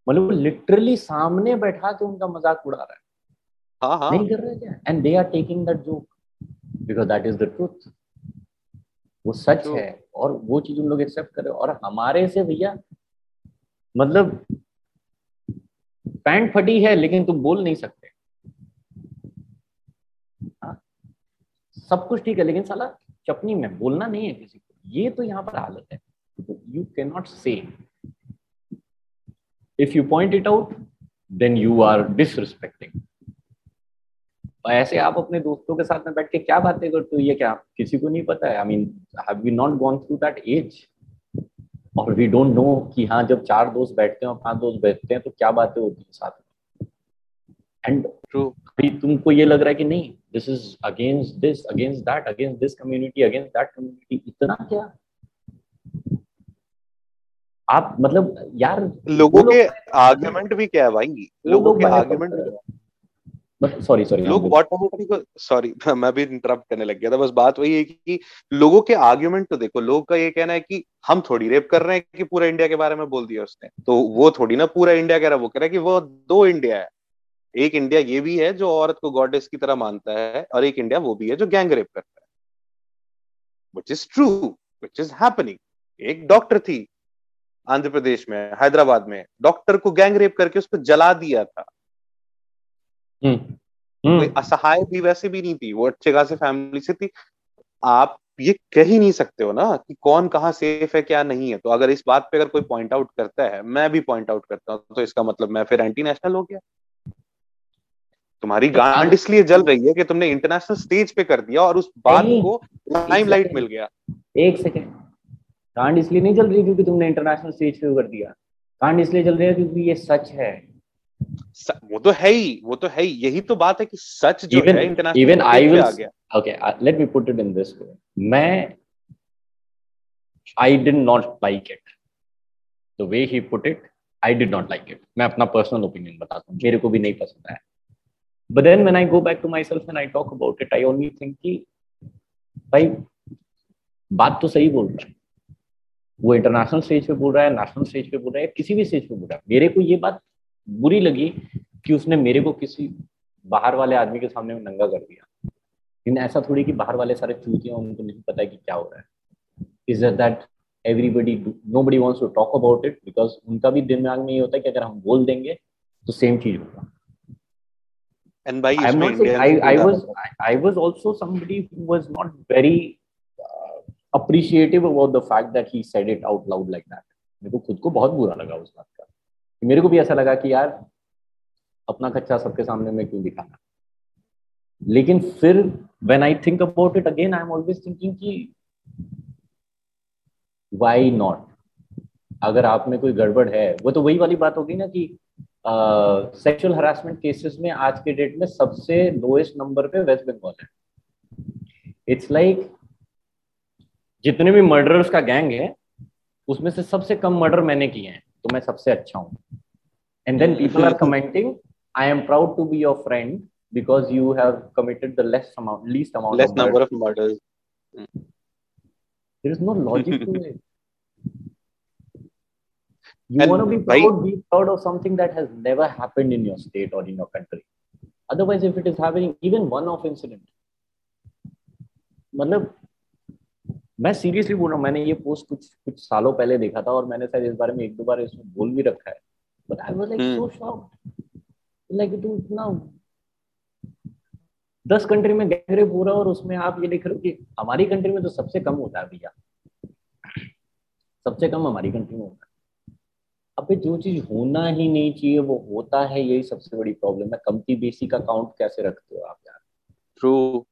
मतलब लिटरली सामने बैठा के उनका मज़ाक उड़ा रहा है। हाँ हाँ। नहीं कर रहे क्या? And they are taking that joke because that is the truth वो सच है और वो चीज़ उन लोग एक्सेप्ट कर रहे और हमारे से भैया मतलब पैंट फटी है लेकिन तुम बोल नहीं सकते। हाँ सब कुछ ठीक है लेकिन साला चपनी में बोलना नहीं है किसी को। ये तो यहाँ पर हालत है। You can not say if you point it out then you are are disrespecting ऐसे आप अपने दोस्तों के साथ में बैठ के क्या बातें करते हो? ये क्या किसी को नहीं पता है? I mean have we not gone through that age और वी डोंट नो कि हाँ जब चार दोस्त बैठते हैं और पाँच दोस्त बैठते हैं तो क्या बातें होती हैं साथ में? एंड अभी तुमको ये लग रहा है कि नहीं this is against this against that against this community against that community इतना क्या? आप मतलब यार लोगों लो के आर्गुमेंट भी क्या है भाई? लोगों लो के आर्गुमेंट सॉरी सॉरी लोग ऑटोमेटिकली को सॉरी [laughs] मैं भी इंटरप्ट करने लग गया था बस बात वही है कि लोगों के आर्ग्यूमेंट तो देखो लोग का ये कहना है कि हम थोड़ी रेप कर रहे हैं कि पूरा इंडिया के बारे में बोल दिया उसने। तो वो थोड़ी ना पूरा इंडिया कह रहा वो कह रहा है कि वो दो इंडिया है। एक इंडिया ये भी है जो औरत को गॉडेस की तरह मानता है और एक इंडिया वो भी है जो गैंग रेप करता है। Which is true which is happening एक डॉक्टर थी आंध्र प्रदेश में हैदराबाद में। डॉक्टर को गैंग रेप करके उसको जला दिया था। कोई असहाय भी वैसे भी नहीं थी वो अच्छे खासे फैमिली से थी। आप ये कह ही नहीं सकते हो ना कि कौन कहाँ सेफ़ है क्या नहीं है। तो अगर इस बात पे अगर कोई पॉइंट आउट करता है मैं भी पॉइंट आउट करता हूँ तो इसका मतलब मैं फिर एंटी नेशनल हो गया। तुम्हारी गांड इसलिए जल रही है कि तुमने इंटरनेशनल स्टेज पे कर दिया और उस बात को लाइमलाइट मिल गया। एक सेकेंड कांड इसलिए नहीं जल रही क्योंकि तुमने इंटरनेशनल स्टेज पे कर दिया। कांड इसलिए चल रही है क्योंकि ये सच है। वो तो है ही वो तो है ही। यही तो बात है कि सच जो even, है international even I will okay let me put it in this way मैं I did not like it the way he put it I did not like it मैं अपना पर्सनल ओपिनियन बताता हूँ मेरे को भी नहीं पसंद है। But then when I go back to myself and I talk about it I only think कि भाई बात तो सही बोल रहा है। वो इंटरनेशनल स्टेज पे बोल रहा है नेशनल स्टेज पे बोल रहा है किसी भी स्टेज पे बोल रहा है। मेरे को ये बात बुरी लगी कि उसने मेरे को किसी बाहर वाले आदमी के सामने नंगा कर दिया। लेकिन ऐसा थोड़ी कि बाहर वाले सारे चूतियाँ उनको नहीं पता है कि क्या हो रहा है। Is that everybody nobody wants to talk about it because उनका भी दिमाग में ये होता है कि अगर हम बोल देंगे तो सेम चीज़ होगा। And by I'm not saying, I, I was I, I was also somebody who was not very uh, appreciative about the fact that he said it out loud like that मेरे को खुद को बहुत बुरा लगा उस बात का। मेरे को भी ऐसा लगा कि यार, अपना कच्चा सबके सामने में क्यों दिखाना? लेकिन फिर when I think about it again I am always thinking कि वाई नॉट अगर आप में कोई गड़बड़ है, वो तो वही वाली बात होगी ना कि सेक्सुअल हरासमेंट केसेस में आज के डेट में सबसे लोएस्ट नंबर पे वेस्ट बंगाल है। इट्स लाइक like जितने भी मर्डरर्स का गैंग है, उसमें से सबसे कम मर्डर मैंने किए हैं। तो मैं सबसे अच्छा हूँ and then people are commenting I am proud to be your friend because you have committed the less amount least amount less of number of murders there is no logic to it you want to be proud be proud of something that has never happened in your state or in your country otherwise if it is having even one off incident मतलब मैं seriously बोल रहा हूँ मैंने ये post कुछ कुछ सालों पहले देखा था और मैंने शायद इस बारे में एक दो बार इसमें बोल भी रखा है। But I was like so shocked like तुम इतना दस कंट्री में गैंग पूरा और उसमें आप ये देख रहे हो कि हमारी कंट्री में तो सबसे कम होता है भैया। सबसे कम हमारी कंट्री में होता है। अबे जो चीज़ होना ही नहीं चाहिए वो होता है यही सबसे बड़ी प्रॉब्लम है। कमती बेसी का काउंट कैसे रखते हो आप यार? ट्रू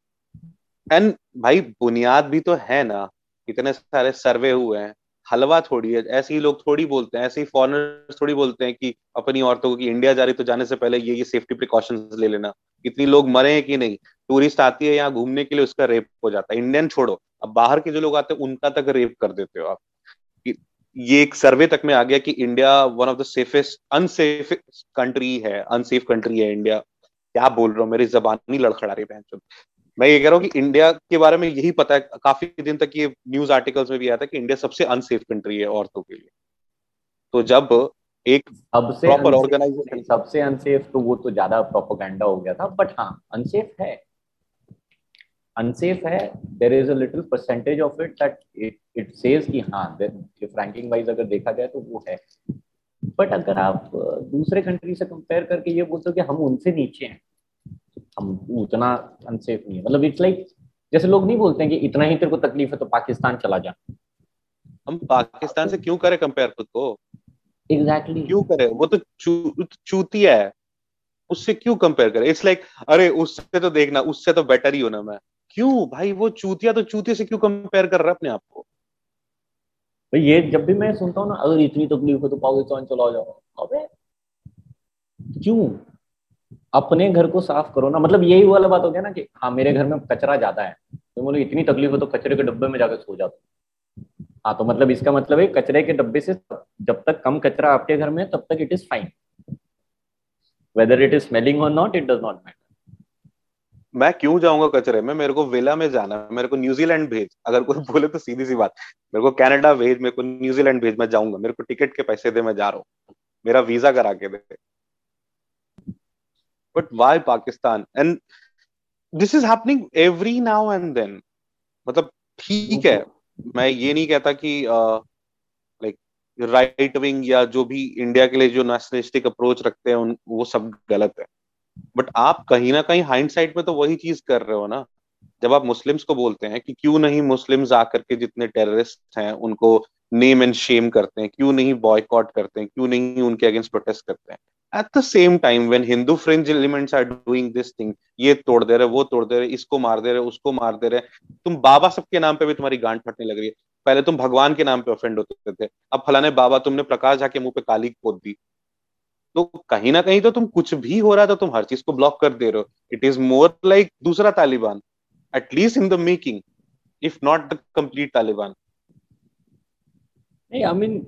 एंड भाई, बुनियाद भी तो है ना। इतने सारे सर्वे हुए हैं। हलवा थोड़ी है। ऐसे ही लोग थोड़ी बोलते हैं, ऐसे ही फॉरनर थोड़ी बोलते हैं कि अपनी औरतों को इंडिया जा रही तो जाने से पहले ये ये सेफ्टी प्रिकॉशंस ले लेना। इतनी लोग मरे हैं कि नहीं? टूरिस्ट आती है यहाँ घूमने के लिए, उसका रेप हो जाता है। इंडियन छोड़ो। अब बाहर के जो लोग आते हैं, उनका तक रेप कर देते हो आप। ये एक सर्वे तक में आ गया कि India one of the safest unsafe country है अनसेफ कंट्री है इंडिया क्या बोल रहा हूँ? मेरी जबान नहीं लड़खड़ा रही बहन मैं ये कह रहा हूँ कि इंडिया के बारे में यही पता है काफ़ी दिन तक ये न्यूज़ आर्टिकल्स में भी आया था कि इंडिया सबसे अनसेफ कंट्री है औरतों के लिए। तो जब एक सबसे प्रॉपर ऑर्गेनाइजेशन सबसे अनसेफ तो वो तो ज़्यादा प्रोपोगंडा हो गया था बट हाँ अनसेफ है। अनसेफ है there is a little percentage of it that it it says कि हाँ इफ़ रैंकिंग वाइज अगर देखा जाए तो वो है। बट अगर आप दूसरे कंट्री से कंपेयर करके ये बोलते हो कि हम उनसे नीचे हैं हम उतना अनसेफ नहीं है। मतलब इट्स लाइक जैसे लोग नहीं बोलते हैं कि इतना ही तेरे को तकलीफ़ है तो पाकिस्तान चला जा। हम पाकिस्तान से क्यों करें कंपेयर खुद को? Exactly exactly. क्यों करें? वो तो चू, चूतिया है। उससे क्यों कंपेयर करें? इट्स लाइक like, अरे उससे तो देखना उससे तो बेटर ही होना मैं। क्यों? भाई वो चूतिया तो चूतिया से क्यों कंपेयर कर रहा है अपने आप को? भाई ये जब भी मैं सुनता हूँ ना अगर इतनी तकलीफ़ हो तो पाकिस्तान चला जाओ। अबे क्यों? अपने घर को साफ़ करो ना। मतलब यही वाला बात हो गया ना कि हाँ मेरे घर में कचरा ज़्यादा है। तो बोलो, इतनी तकलीफ़ हो तो कचरे के डब्बे में जाकर सो जाओ। हाँ तो मतलब इसका मतलब है कचरे के डब्बे से जब तक कम कचरा आपके घर में तब तक it is fine whether it is smelling और not it does not matter मैं क्यों जाऊँगा कचरे में? मेरे को वेला में जाना है, मेरे को न्यूजीलैंड भेज। अगर कोई बोले तो सीधी सी बात। मेरे को कनाडा भेज, मेरे को न्यूजीलैंड भेज, मैं जाऊँगा। मेरे को टिकट के पैसे दे, मैं जा रहा हूँ। मेरा वीज़ा करा के दे। But why Pakistan and this is happening every now and then मतलब ठीक है। मैं ये नहीं कहता कि लाइक राइट विंग या जो भी इंडिया के लिए जो नेशनलिस्टिक अप्रोच रखते हैं उन वो सब गलत है। बट आप कहीं ना कहीं हाइंड साइड में तो वही चीज़ कर रहे हो ना। जब आप मुस्लिम्स को बोलते हैं कि क्यों नहीं मुस्लिम्स आकर के जितने टेररिस्ट हैं, उनको नेम एंड शेम करते हैं, क्यों नहीं बॉयकॉट करते हैं, क्यों नहीं उनके अगेंस्ट प्रोटेस्ट करते हैं? At the same time when Hindu fringe elements are doing this thing ये तोड़ दे रहे, वो तोड़ दे रहे, इसको मार दे रहे, उसको मार दे रहे, तुम बाबा सबके नाम पे भी तुम्हारी गांड फटने लग रही है। पहले तुम भगवान के नाम पे ऑफेंड होते थे, अब फलाने बाबा तुमने प्रकाश झा के मुँह पे काली पोत दी। तो कहीं ना कहीं तो तुम कुछ भी हो रहा है तो तुम हर चीज़ को ब्लॉक कर दे रहे हो। इट इज़ मोर लाइक दूसरा Taliban. At least in the making if not the complete Taliban नहीं आई मीन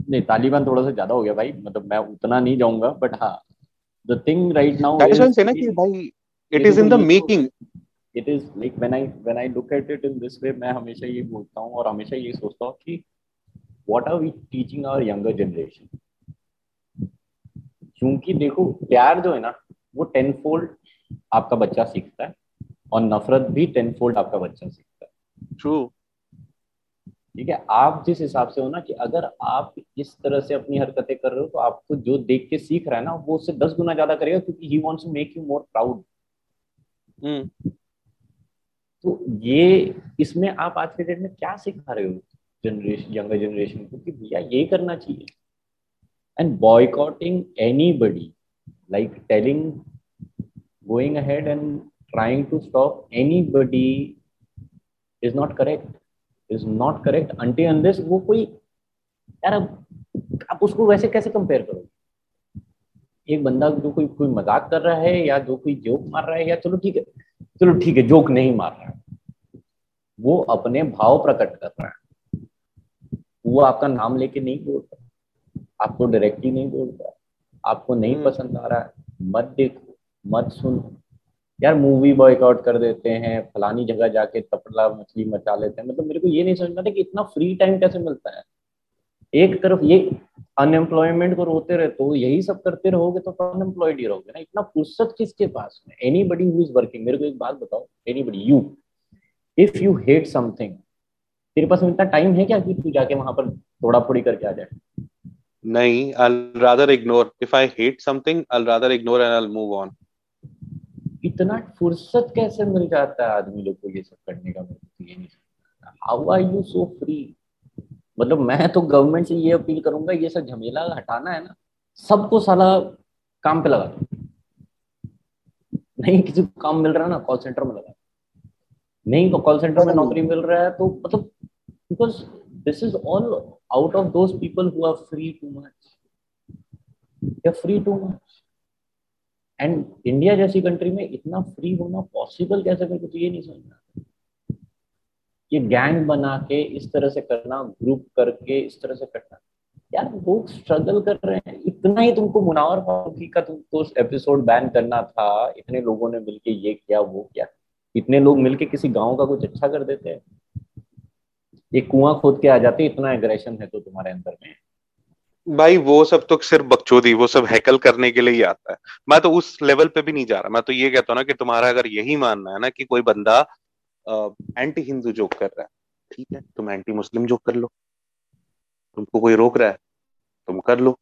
नहीं तालिबान थोड़ा सा ज़्यादा हो गया भाई। मतलब मैं उतना नहीं जाऊँगा बट हाँ the thing right now that is ना कि भाई it is in the making it is like when I when I look at it in this way मैं हमेशा ये बोलता हूँ और हमेशा ये सोचता हूँ कि what are we teaching our younger generation क्योंकि देखो प्यार जो है ना वो टेन फोल्ड आपका बच्चा सीखता है। और नफरत भी टेन फोल्ड आपका बच्चा सीखता है। ट्रू ठीक है? आप जिस हिसाब से हो ना कि अगर आप इस तरह से अपनी हरकतें कर रहे हो तो आपको जो देख के सीख रहा है ना वो उससे दस गुना ज़्यादा करेगा क्योंकि he wants to make you more proud तो ये इसमें आप आज के डेट में क्या सिखा रहे हो जनरेशन यंगर जनरेशन को कि भैया ये करना चाहिए। And boycotting anybody like telling going ahead and to stop anybody is not correct is not correct aunty unless वो कोई यार अब आप उसको वैसे कैसे कंपेयर करो एक बंदा जो कोई कोई मज़ाक कर रहा है या जो कोई जोक मार रहा है या चलो ठीक है चलो ठीक है जोक नहीं मार रहा है। वो अपने भाव प्रकट कर रहा है। वो आपका नाम लेके नहीं बोलता आपको डायरेक्टली नहीं बोलता आपको नहीं हम्म। पसंद आ रहा है। मत देखो मत सुनो। यार मूवी बॉयकआउट कर देते हैं, फलानी जगह जाके तपला मछली मचा लेते हैं। मतलब मेरे को ये नहीं समझ आता कि इतना फ्री टाइम कैसे मिलता है? एक तरफ़ ये अनएम्प्लॉयमेंट को रोते रहे तो यही सब करते रहोगे तो अनएम्प्लॉयड ही रहोगे ना। इतना फुर्सत किसके पास? में anybody who is working मेरे को एक बात बताओ anybody you if you hate something तेरे पास इतना टाइम है क्या कि तू जाके वहाँ पर थोड़ा फोड़ी करके आ जाए? नहीं I rather ignore if I hate something I rather ignore and I move on इतना फुर्सत कैसे मिल जाता है आदमी लोग को ये सब करने का? ये नहीं how are you so free मतलब मैं तो गवर्नमेंट से ये अपील करूँगा, ये सब झमेला हटाना है ना, सबको साला काम पे लगा दो। नहीं किसी को काम मिल रहा है ना कॉल सेंटर में लगा नहीं तो कॉल सेंटर में नौकरी मिल रहा है तो मतलब because this is all out of those people who are free too much free too much and India जैसी कंट्री में इतना फ्री होना पॉसिबल कैसे? मेरे तो ये नहीं समझना ये गैंग बना के इस तरह से करना ग्रुप करके इस तरह से करना। यार, लोग स्ट्रगल कर रहे हैं। इतना ही तुमको मुनावर फारूकी का तुमको एपिसोड बैन करना था। इतने लोगों ने मिलके ये किया, वो किया। इतने लोग मिलके किसी गाँव का कुछ अच्छा कर देते हैं। एक कुआँ खोद के आ जाते इतना एग्रेशन है तो तुम्हारे अंदर में। भाई वो सब तो सिर्फ़ बकचोदी, वो सब हैकल करने के लिए ही आता है। मैं तो उस लेवल पे भी नहीं जा रहा। मैं तो ये कहता हूँ ना कि तुम्हारा अगर यही मानना है ना कि कोई बंदा एंटी हिंदू जोक कर रहा है, ठीक है, तुम एंटी मुस्लिम जोक कर लो। तुमको कोई रोक रहा है, तुम कर लो।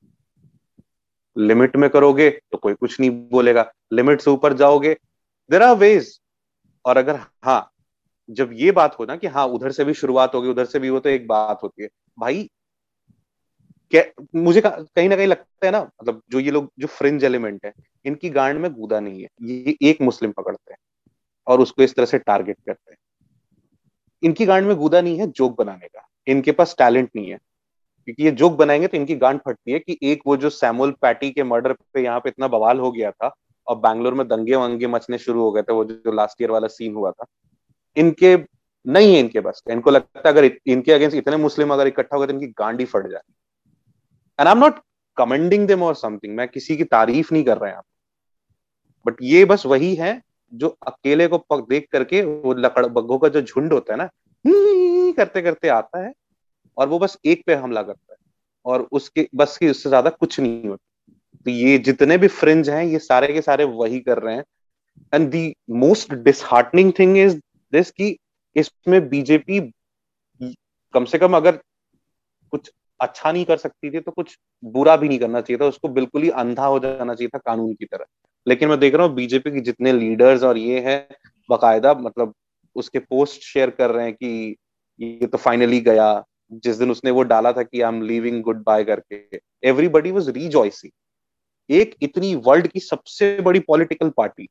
लिमिट में करोगे तो कोई कुछ नहीं बोलेगा। लिमिट से ऊपर जाओगे देर आर वेज और अगर हाँ जब ये बात हो ना कि हाँ उधर से भी शुरुआत होगी, उधर से भी वो तो एक बात होती है। भाई मुझे कहीं ना कहीं लगता है ना मतलब जो ये लोग, जो फ्रिंज एलिमेंट है, इनकी गांड में गूदा नहीं है। ये एक मुस्लिम पकड़ते हैं और उसको इस तरह से टारगेट करते हैं। इनकी गांड में गूदा नहीं है जोक बनाने का। इनके पास टैलेंट नहीं है। क्योंकि ये जोक बनाएँगे तो इनकी गांड फटती है कि एक वो जो सैमुअल पैटी के मर्डर पे यहाँ पे इतना बवाल हो गया था और बैंगलोर में दंगे वंगे मचने शुरू हो गए थे, वो जो लास्ट ईयर वाला सीन हुआ था। इनके, नहीं है इनके पास। इनको लगता है अगर इनके अगेंस्ट इतने मुस्लिम अगर इकट्ठा हो गए तो इनकी गांडी फट जाए and I am not commending them और समथिंग मैं किसी की तारीफ़ नहीं कर रहा यहाँ बट ये बस वही है जो अकेले को देख करके वो लकड़, बग्घों का जो झुंड होता है ना करते करते आता है और वो बस एक पे हमला करता है। और उसके, बस की उससे ज़्यादा कुछ नहीं होता। तो ये जितने भी फ्रिंज हैं, ये सारे के सारे वही कर रहे हैं। And the most disheartening thing is this कि इसमें बीजेपी कम से कम अगर कुछ अच्छा नहीं कर सकती थी तो कुछ बुरा भी नहीं करना चाहिए था, उसको बिल्कुल ही अंधा हो जाना चाहिए था कानून की तरह। लेकिन मैं देख रहा हूँ, बीजेपी के जितने लीडर्स और ये है, बाकायदा मतलब उसके पोस्ट शेयर कर रहे हैं कि ये तो फाइनली गया। जिस दिन उसने वो डाला था कि I am leaving good bye करके एवरीबडी वॉज़ रीजॉइसिंग एक इतनी वर्ल्ड की सबसे बड़ी पॉलिटिकल पार्टी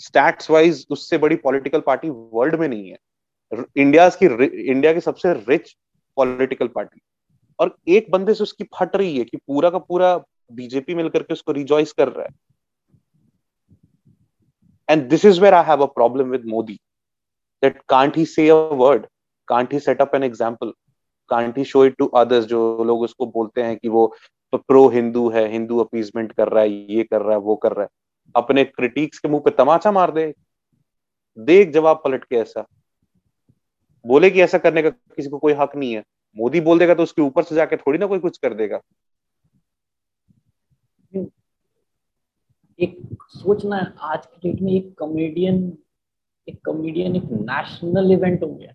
स्टैट्स वाइज उससे बड़ी पॉलिटिकल पार्टी वर्ल्ड में नहीं है। इंडिया की इंडिया की सबसे रिच पॉलिटिकल पार्टी और एक बंदे से उसकी फट रही है कि पूरा का पूरा बीजेपी मिलकर के उसको रिजॉइस कर रहा है। And this is where I have a problem with Modi that can't he say a word can't he set up an example can't he show it to others जो लोग उसको बोलते हैं कि वो प्रो हिंदू है हिंदू अपीजमेंट कर रहा है, ये कर रहा है, वो कर रहा है। अपने क्रिटिक्स के मुँह पे तमाचा मार दे। देख जवाब पलट के ऐसा। बोले कि ऐसा करने का किसी को कोई हक नहीं है। मोदी बोल देगा तो उसके ऊपर से जाके थोड़ी ना कोई कुछ कर देगा। एक सोचना आज की डेट में एक कॉमेडियन एक कॉमेडियन एक नेशनल इवेंट हो गया।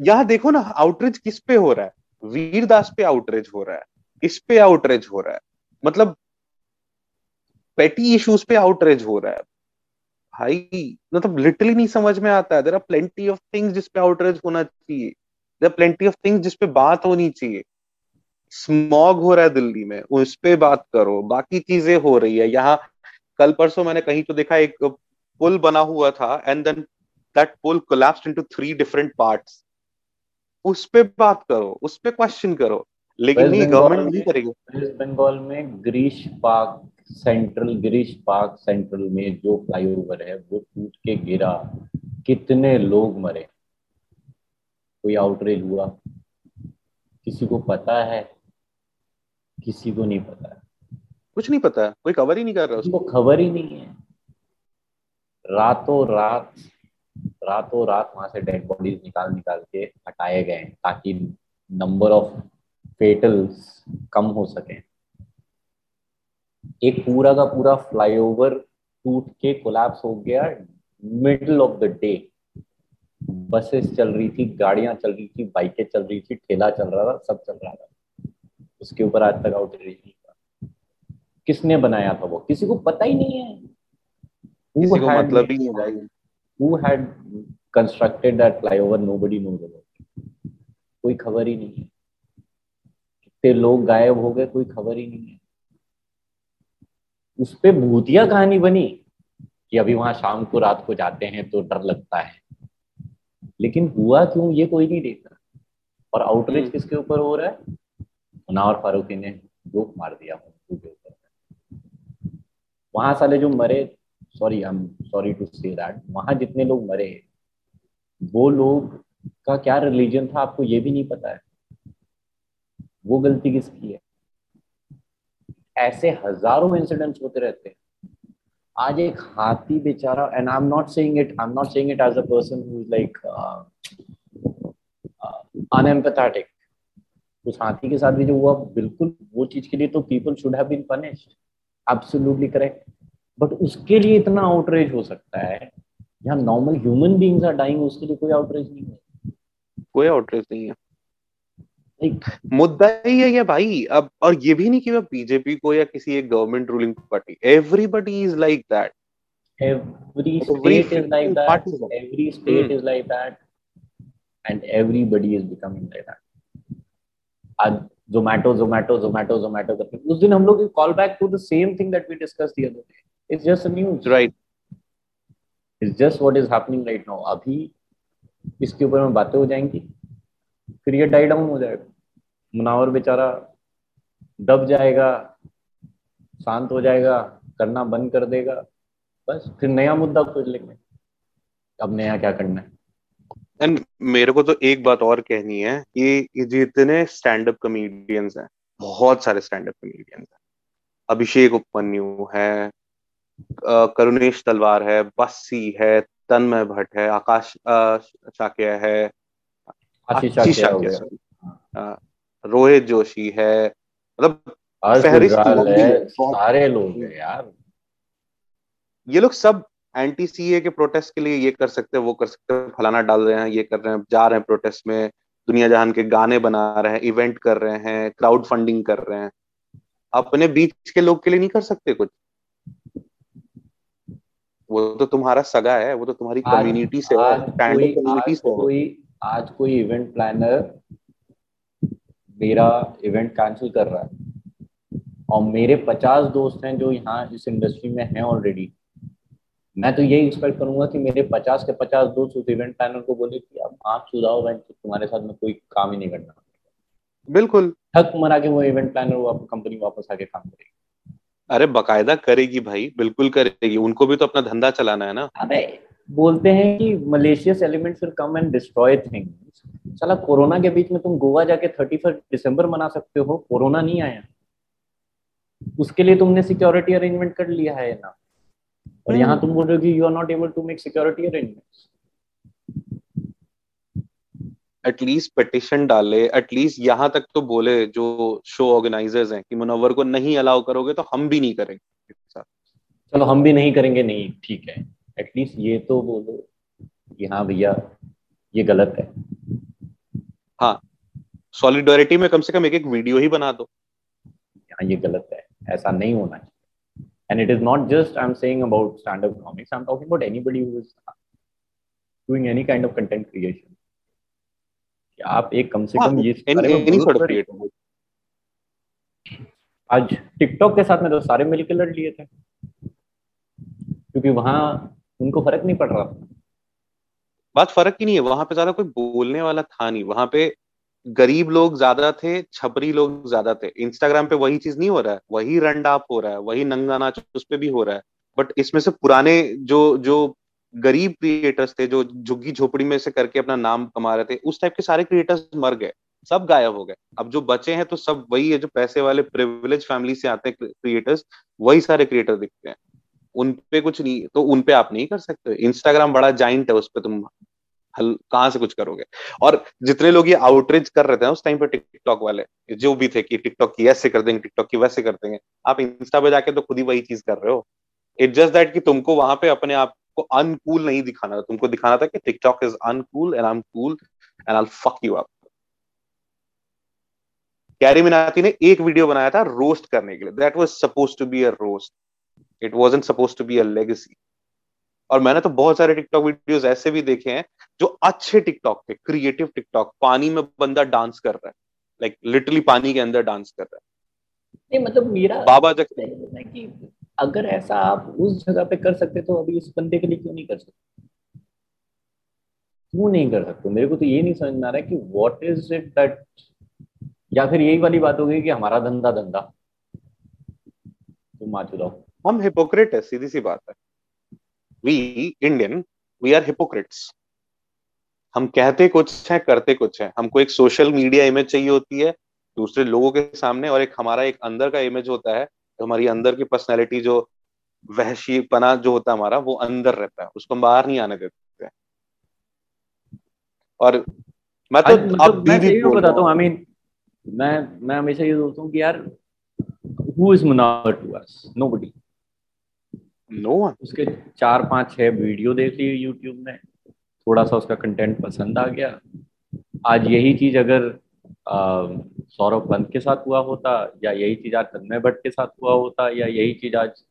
यहाँ देखो ना आउटरीच किस पे हो रहा है? वीरदास पे आउटरीच हो रहा है। इस पे आउटरीच हो रहा है? मतलब पेटी इश्यूज़ पे आउटरीच हो रहा है। भाई मतलब लिटरली नहीं समझ में आता। है there are plenty of things जिसपे आउटरीच होना चाहिए। There are plenty of things जिसपे बात होनी चाहिए। स्मॉग हो रहा है दिल्ली में उस पे बात करो। बाकी चीज़ें हो रही है। यहाँ कल परसों मैंने कहीं तो देखा एक पुल बना हुआ था and then that pull collapsed into three different parts उस पे बात करो उस पे क्वेश्चन करो। लेकिन नहीं गवर्नमेंट नहीं करेगी। वेस्ट बंगाल में Girish park central Girish park central में जो फ्लाईओवर है वो टूट के गिरा। कितने लोग मरे? कोई आउटरेज हुआ? किसी को पता है? किसी को नहीं पता। है कुछ नहीं पता कोई खबर ही नहीं कर रहा उसको। खबर ही नहीं है। रातों रात रातों रात वहाँ से डेड बॉडीज निकाल निकाल के हटाए गए ताकि नंबर ऑफ़ फेटल्स कम हो सके। एक पूरा का पूरा फ्लाईओवर टूट के कोलैप्स हो गया middle of the day buses चल रही थी गाड़ियाँ चल रही थी बाइकें चल रही थी ठेला चल रहा था सब चल रहा था। उसके ऊपर आज तक आउटरीच नहीं। था किसने बनाया था वो? किसी को पता ही नहीं है। किसी को मतलब ही नहीं भाई। Who had constructed that flyover? Nobody knows about कोई खबर ही नहीं है। कितने लोग गायब हो गए कोई खबर ही नहीं है। उस पे भूतिया कहानी बनी कि अभी वहाँ शाम को रात को जाते हैं तो डर लगता है। लेकिन हुआ क्यों ये कोई नहीं देख रहा और आउटरीच हम्म। किसके ऊपर हो रहा है? मुनावर फारूकी ने जोक मार दिया के ऊपर। वहाँ साले जो मरे sorry I am sorry to say that वहाँ जितने लोग मरे वो लोग का क्या रिलीजन था आपको ये भी नहीं पता है। वो गलती किसकी है? ऐसे हज़ारों इंसिडेंट्स होते रहते हैं। आज एक हाथी बेचारा and I am not saying it I am not saying it as a person who is like unempathetic उस हाथी के साथ भी जो हुआ, बिल्कुल वो चीज़ के लिए तो people should have been punished absolutely correct but उसके लिए इतना आउटरेज हो सकता है यहाँ normal human beings are dying उसके लिए कोई आउटरेज नहीं है। कोई आउटरेज नहीं है। मुद्दा ही है ये भाई। अब और ये भी नहीं कि मैं बीजेपी को या किसी एक government ruling party everybody is like that every state is like that. every state is like that. And everybody is becoming like that. आज जोमैटो जोमैटो जोमैटो जोमैटो करके। उस दिन हम लोग call back to the same thing that we discuss the other day it's just news right it's just what is happening right now अभी इसके ऊपर में बातें हो जाएँगी। फिर ये डाई डाउन हो जाएगा। मुनावर बेचारा दब जाएगा, शांत हो जाएगा, करना बंद कर देगा। बस, फिर नया मुद्दा खोज लेंगे। अब नया क्या करना है? एंड मेरे को तो एक बात और कहनी है कि जितने स्टैंड अप कॉमेडियंस हैं, बहुत सारे स्टैंड अप कॉमेडियंस हैं। अभिषेक उपमन्यु है करुणेश तलवार है, बस्सी है, तन्मय भट्ट है, आकाश चाकिया है रोहित जोशी है। मतलब सारे लोग हैं यार। ये लोग सब एंटी सीए के प्रोटेस्ट के लिए ये कर सकते हैं वो कर सकते हैं फलाना डाल रहे हैं ये कर रहे हैं जा रहे हैं प्रोटेस्ट में दुनिया जहान के गाने बना रहे हैं इवेंट कर रहे हैं क्राउड फंडिंग कर रहे हैं। अपने बीच के लोग के लिए नहीं कर सकते कुछ। वो तो तुम्हारा सगा है वो तो तुम्हारी कम्युनिटी से कम्युनिटी से कोई आज कोई इवेंट प्लानर मेरा इवेंट कैंसिल कर रहा है। और मेरे पचास दोस्त हैं जो यहाँ इस इंडस्ट्री में हैं ऑलरेडी मैं तो यही एक्सपेक्ट करूँगा कि मेरे पचास के पचास दोस्त उस इवेंट प्लानर को बोले कि अब आप सुधाओ मैं तुम्हारे साथ में कोई काम ही नहीं करना। बिल्कुल। थक मरा के वो इवेंट प्लानर वो कंपनी वापस आके काम करेगी। अरे बकायदा करेगी भाई बिल्कुल करेगी। उनको भी तो अपना धंधा चलाना है ना। अरे बोलते हैं कि malicious elements will come and destroy things चला कोरोना के बीच में तुम गोवा जाके थर्टी फ़र्स्ट दिसंबर मना सकते हो कोरोना नहीं आया। उसके लिए तुमने सिक्योरिटी अरेंजमेंट कर लिया है ना। और यहाँ तुम बोल रहे हो कि you are not able to make security arrangements at least petition डाले एटलीस्ट यहाँ तक तो बोले जो शो ऑर्गेनाइजर्स हैं कि मुनवर को नहीं अलाउ करोगे तो हम भी नहीं करेंगे। चलो हम भी नहीं करेंगे नहीं ठीक है। एटलीस्ट ये तो बोलो कि हाँ भैया ये गलत है। हाँ सॉलिडोरिटी में कम से कम एक एक वीडियो ही बना दो। हाँ, ये गलत है। ऐसा नहीं होना चाहिए। And it is not just I am saying about stand comics I am talking about anybody who doing any kind of content creation आप एक कम से हाँ, कम ये आज टिकटॉक के साथ में तो सारे मिलकर लड़ लिए थे। क्योंकि वहाँ उनको फ़र्क नहीं पड़ रहा। बात फ़र्क ही नहीं है, वहाँ पे ज़्यादा कोई बोलने वाला था नहीं। वहाँ पे गरीब लोग ज़्यादा थे, छपरी लोग ज़्यादा थे। इंस्टाग्राम पे वही चीज़ नहीं हो रहा है, वही रंड आप हो रहा है, वही नंगा नाच उस पर भी हो रहा है। बट इसमें से पुराने जो जो गरीब क्रिएटर्स थे, जो झुग्गी झोपड़ी में से करके अपना नाम कमा रहे थे, उस टाइप के सारे क्रिएटर्स मर गए। सब गायब हो गए। अब जो बचे हैं तो सब वही है, जो पैसे वाले प्रिविलेज फैमिली से आते हैं क्रिएटर्स वही सारे क्रिएटर दिखते हैं। उन पे कुछ नहीं तो उन पे आप नहीं कर सकते। इंस्टाग्राम बड़ा जाइंट है, उस पर तुम हल, कहाँ से कुछ करोगे? और जितने लोग ये आउटरीच कर रहे थे उस टाइम पे टिकटॉक वाले, जो भी थे कि टिकटॉक की ऐसे कर देंगे टिकटॉक की वैसे कर देंगे। आप इंस्टा पे जाके तो खुद ही वही चीज़ कर रहे हो। इट जस्ट दैट कि तुमको वहाँ पे अपने आप को अनकूल नहीं दिखाना था। तुमको दिखाना था कि TikTok is uncool and I am cool and I fuck you up Carry Minati ने एक वीडियो बनाया था रोस्ट करने के लिए। That was suppose to be a roast it wasn't suppose to be a legacy और मैंने तो बहुत सारे टिकटॉक वीडियोस ऐसे भी देखे हैं जो अच्छे टिकटॉक थे क्रिएटिव टिकटॉक पानी में बंदा डांस कर रहा है। लाइक like, लिटरली पानी के अंदर डांस कर रहा है। नहीं मतलब मेरा बाबा जग कि अगर ऐसा आप उस जगह पे कर सकते तो अभी इस बंदे के लिए क्यों नहीं कर सकते? क्यों नहीं कर सकते? मेरे को तो ये नहीं समझ में आ रहा है कि व्हाट इज़ इट दैट या फिर यही वाली बात होगी कि हमारा धंधा धंधा। तुम आ चुका हम हिपोक्रेट है सीधी सी बात है। We Indian we are hypocrites हम कहते कुछ है करते कुछ है। हमको एक सोशल मीडिया इमेज चाहिए होती है दूसरे लोगों के सामने और एक हमारा एक अंदर का इमेज होता है तो हमारी अंदर की पर्सनैलिटी जो वहशी पना जो होता है हमारा वो अंदर रहता है। उसको हम बाहर नहीं आने देते हैं। और मैं तो मतलब अब मैं भी बताता हूँ आई मीन मैं मैं हमेशा ये सोचता हूँ कि यार who is Munawar to us nobody know उसके चार पाँच छह वीडियो देख ली यूट्यूब में। थोड़ा सा उसका कंटेंट पसंद आ गया। आज यही चीज़ अगर सौरभ पंत के साथ हुआ होता या यही चीज़ आज तन्मय भट्ट के साथ हुआ होता या यही चीज़ आज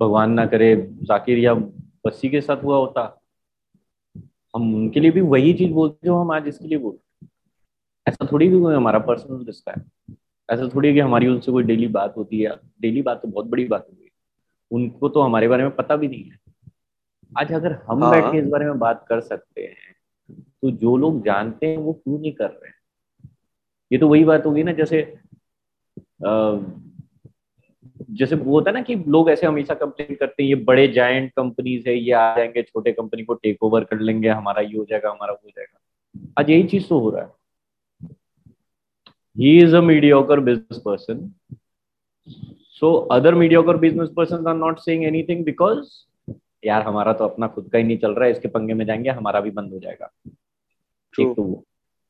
भगवान ना करे जाकिर या बस्सी के साथ हुआ होता, हम उनके लिए भी वही चीज़ बोलते जो हम आज इसके लिए बोलते ऐसा थोड़ी भी कोई हमारा पर्सनल रिश्ता है। ऐसा थोड़ी है कि हमारी उनसे कोई डेली बात होती है। डेली बात तो बहुत बड़ी बात होगी उनको तो हमारे बारे में पता भी नहीं है। आज अगर हम हाँ। बैठ के इस बारे में बात कर सकते हैं तो जो लोग जानते हैं वो क्यों नहीं कर रहे हैं? ये तो वही बात होगी ना जैसे आ, जैसे वो होता है ना कि लोग ऐसे हमेशा कंप्लेन करते हैं ये बड़े जायंट कंपनीज़ है ये आ जाएँगे छोटे कंपनी को टेक ओवर कर लेंगे हमारा ये हो जाएगा हमारा वो हो जाएगा। आज यही चीज़ तो हो रहा है। He is a mediocre business person so other mediocre business person are not saying anything because यार हमारा तो अपना खुद का ही नहीं चल रहा है इसके पंगे में जाएँगे हमारा भी बंद हो जाएगा। ठीक तो वो।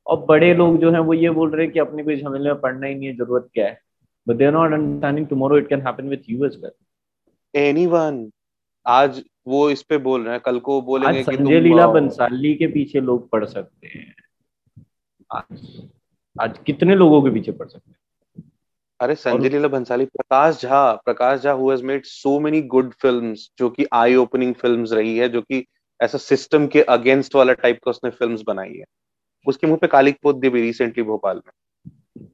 और बड़े लोग जो हैं वो ये बोल रहे हैं कि अपने कोई झमेले में पढ़ना ही नहीं है ज़रूरत क्या है? But they are not understanding tomorrow it can happen with you as well anyone आज वो इस पे बोल रहे हैं कल को बोलेंगे कि संजय लीला बंसाली के पीछे लोग पढ़ सकते हैं। आज आज कितने लोगों के पीछे पढ़ सकते हैं? अरे Sanjay Leela Bhansali Prakash Jha Prakash Jha who has made so many good films जो कि आई ओपनिंग फिल्म्स रही है जो कि ऐसा सिस्टम के अगेंस्ट वाला टाइप का उसने फिल्म्स बनाई है। उसके मुँह पे कालिक पोत दी भी रिसेंटली भोपाल में।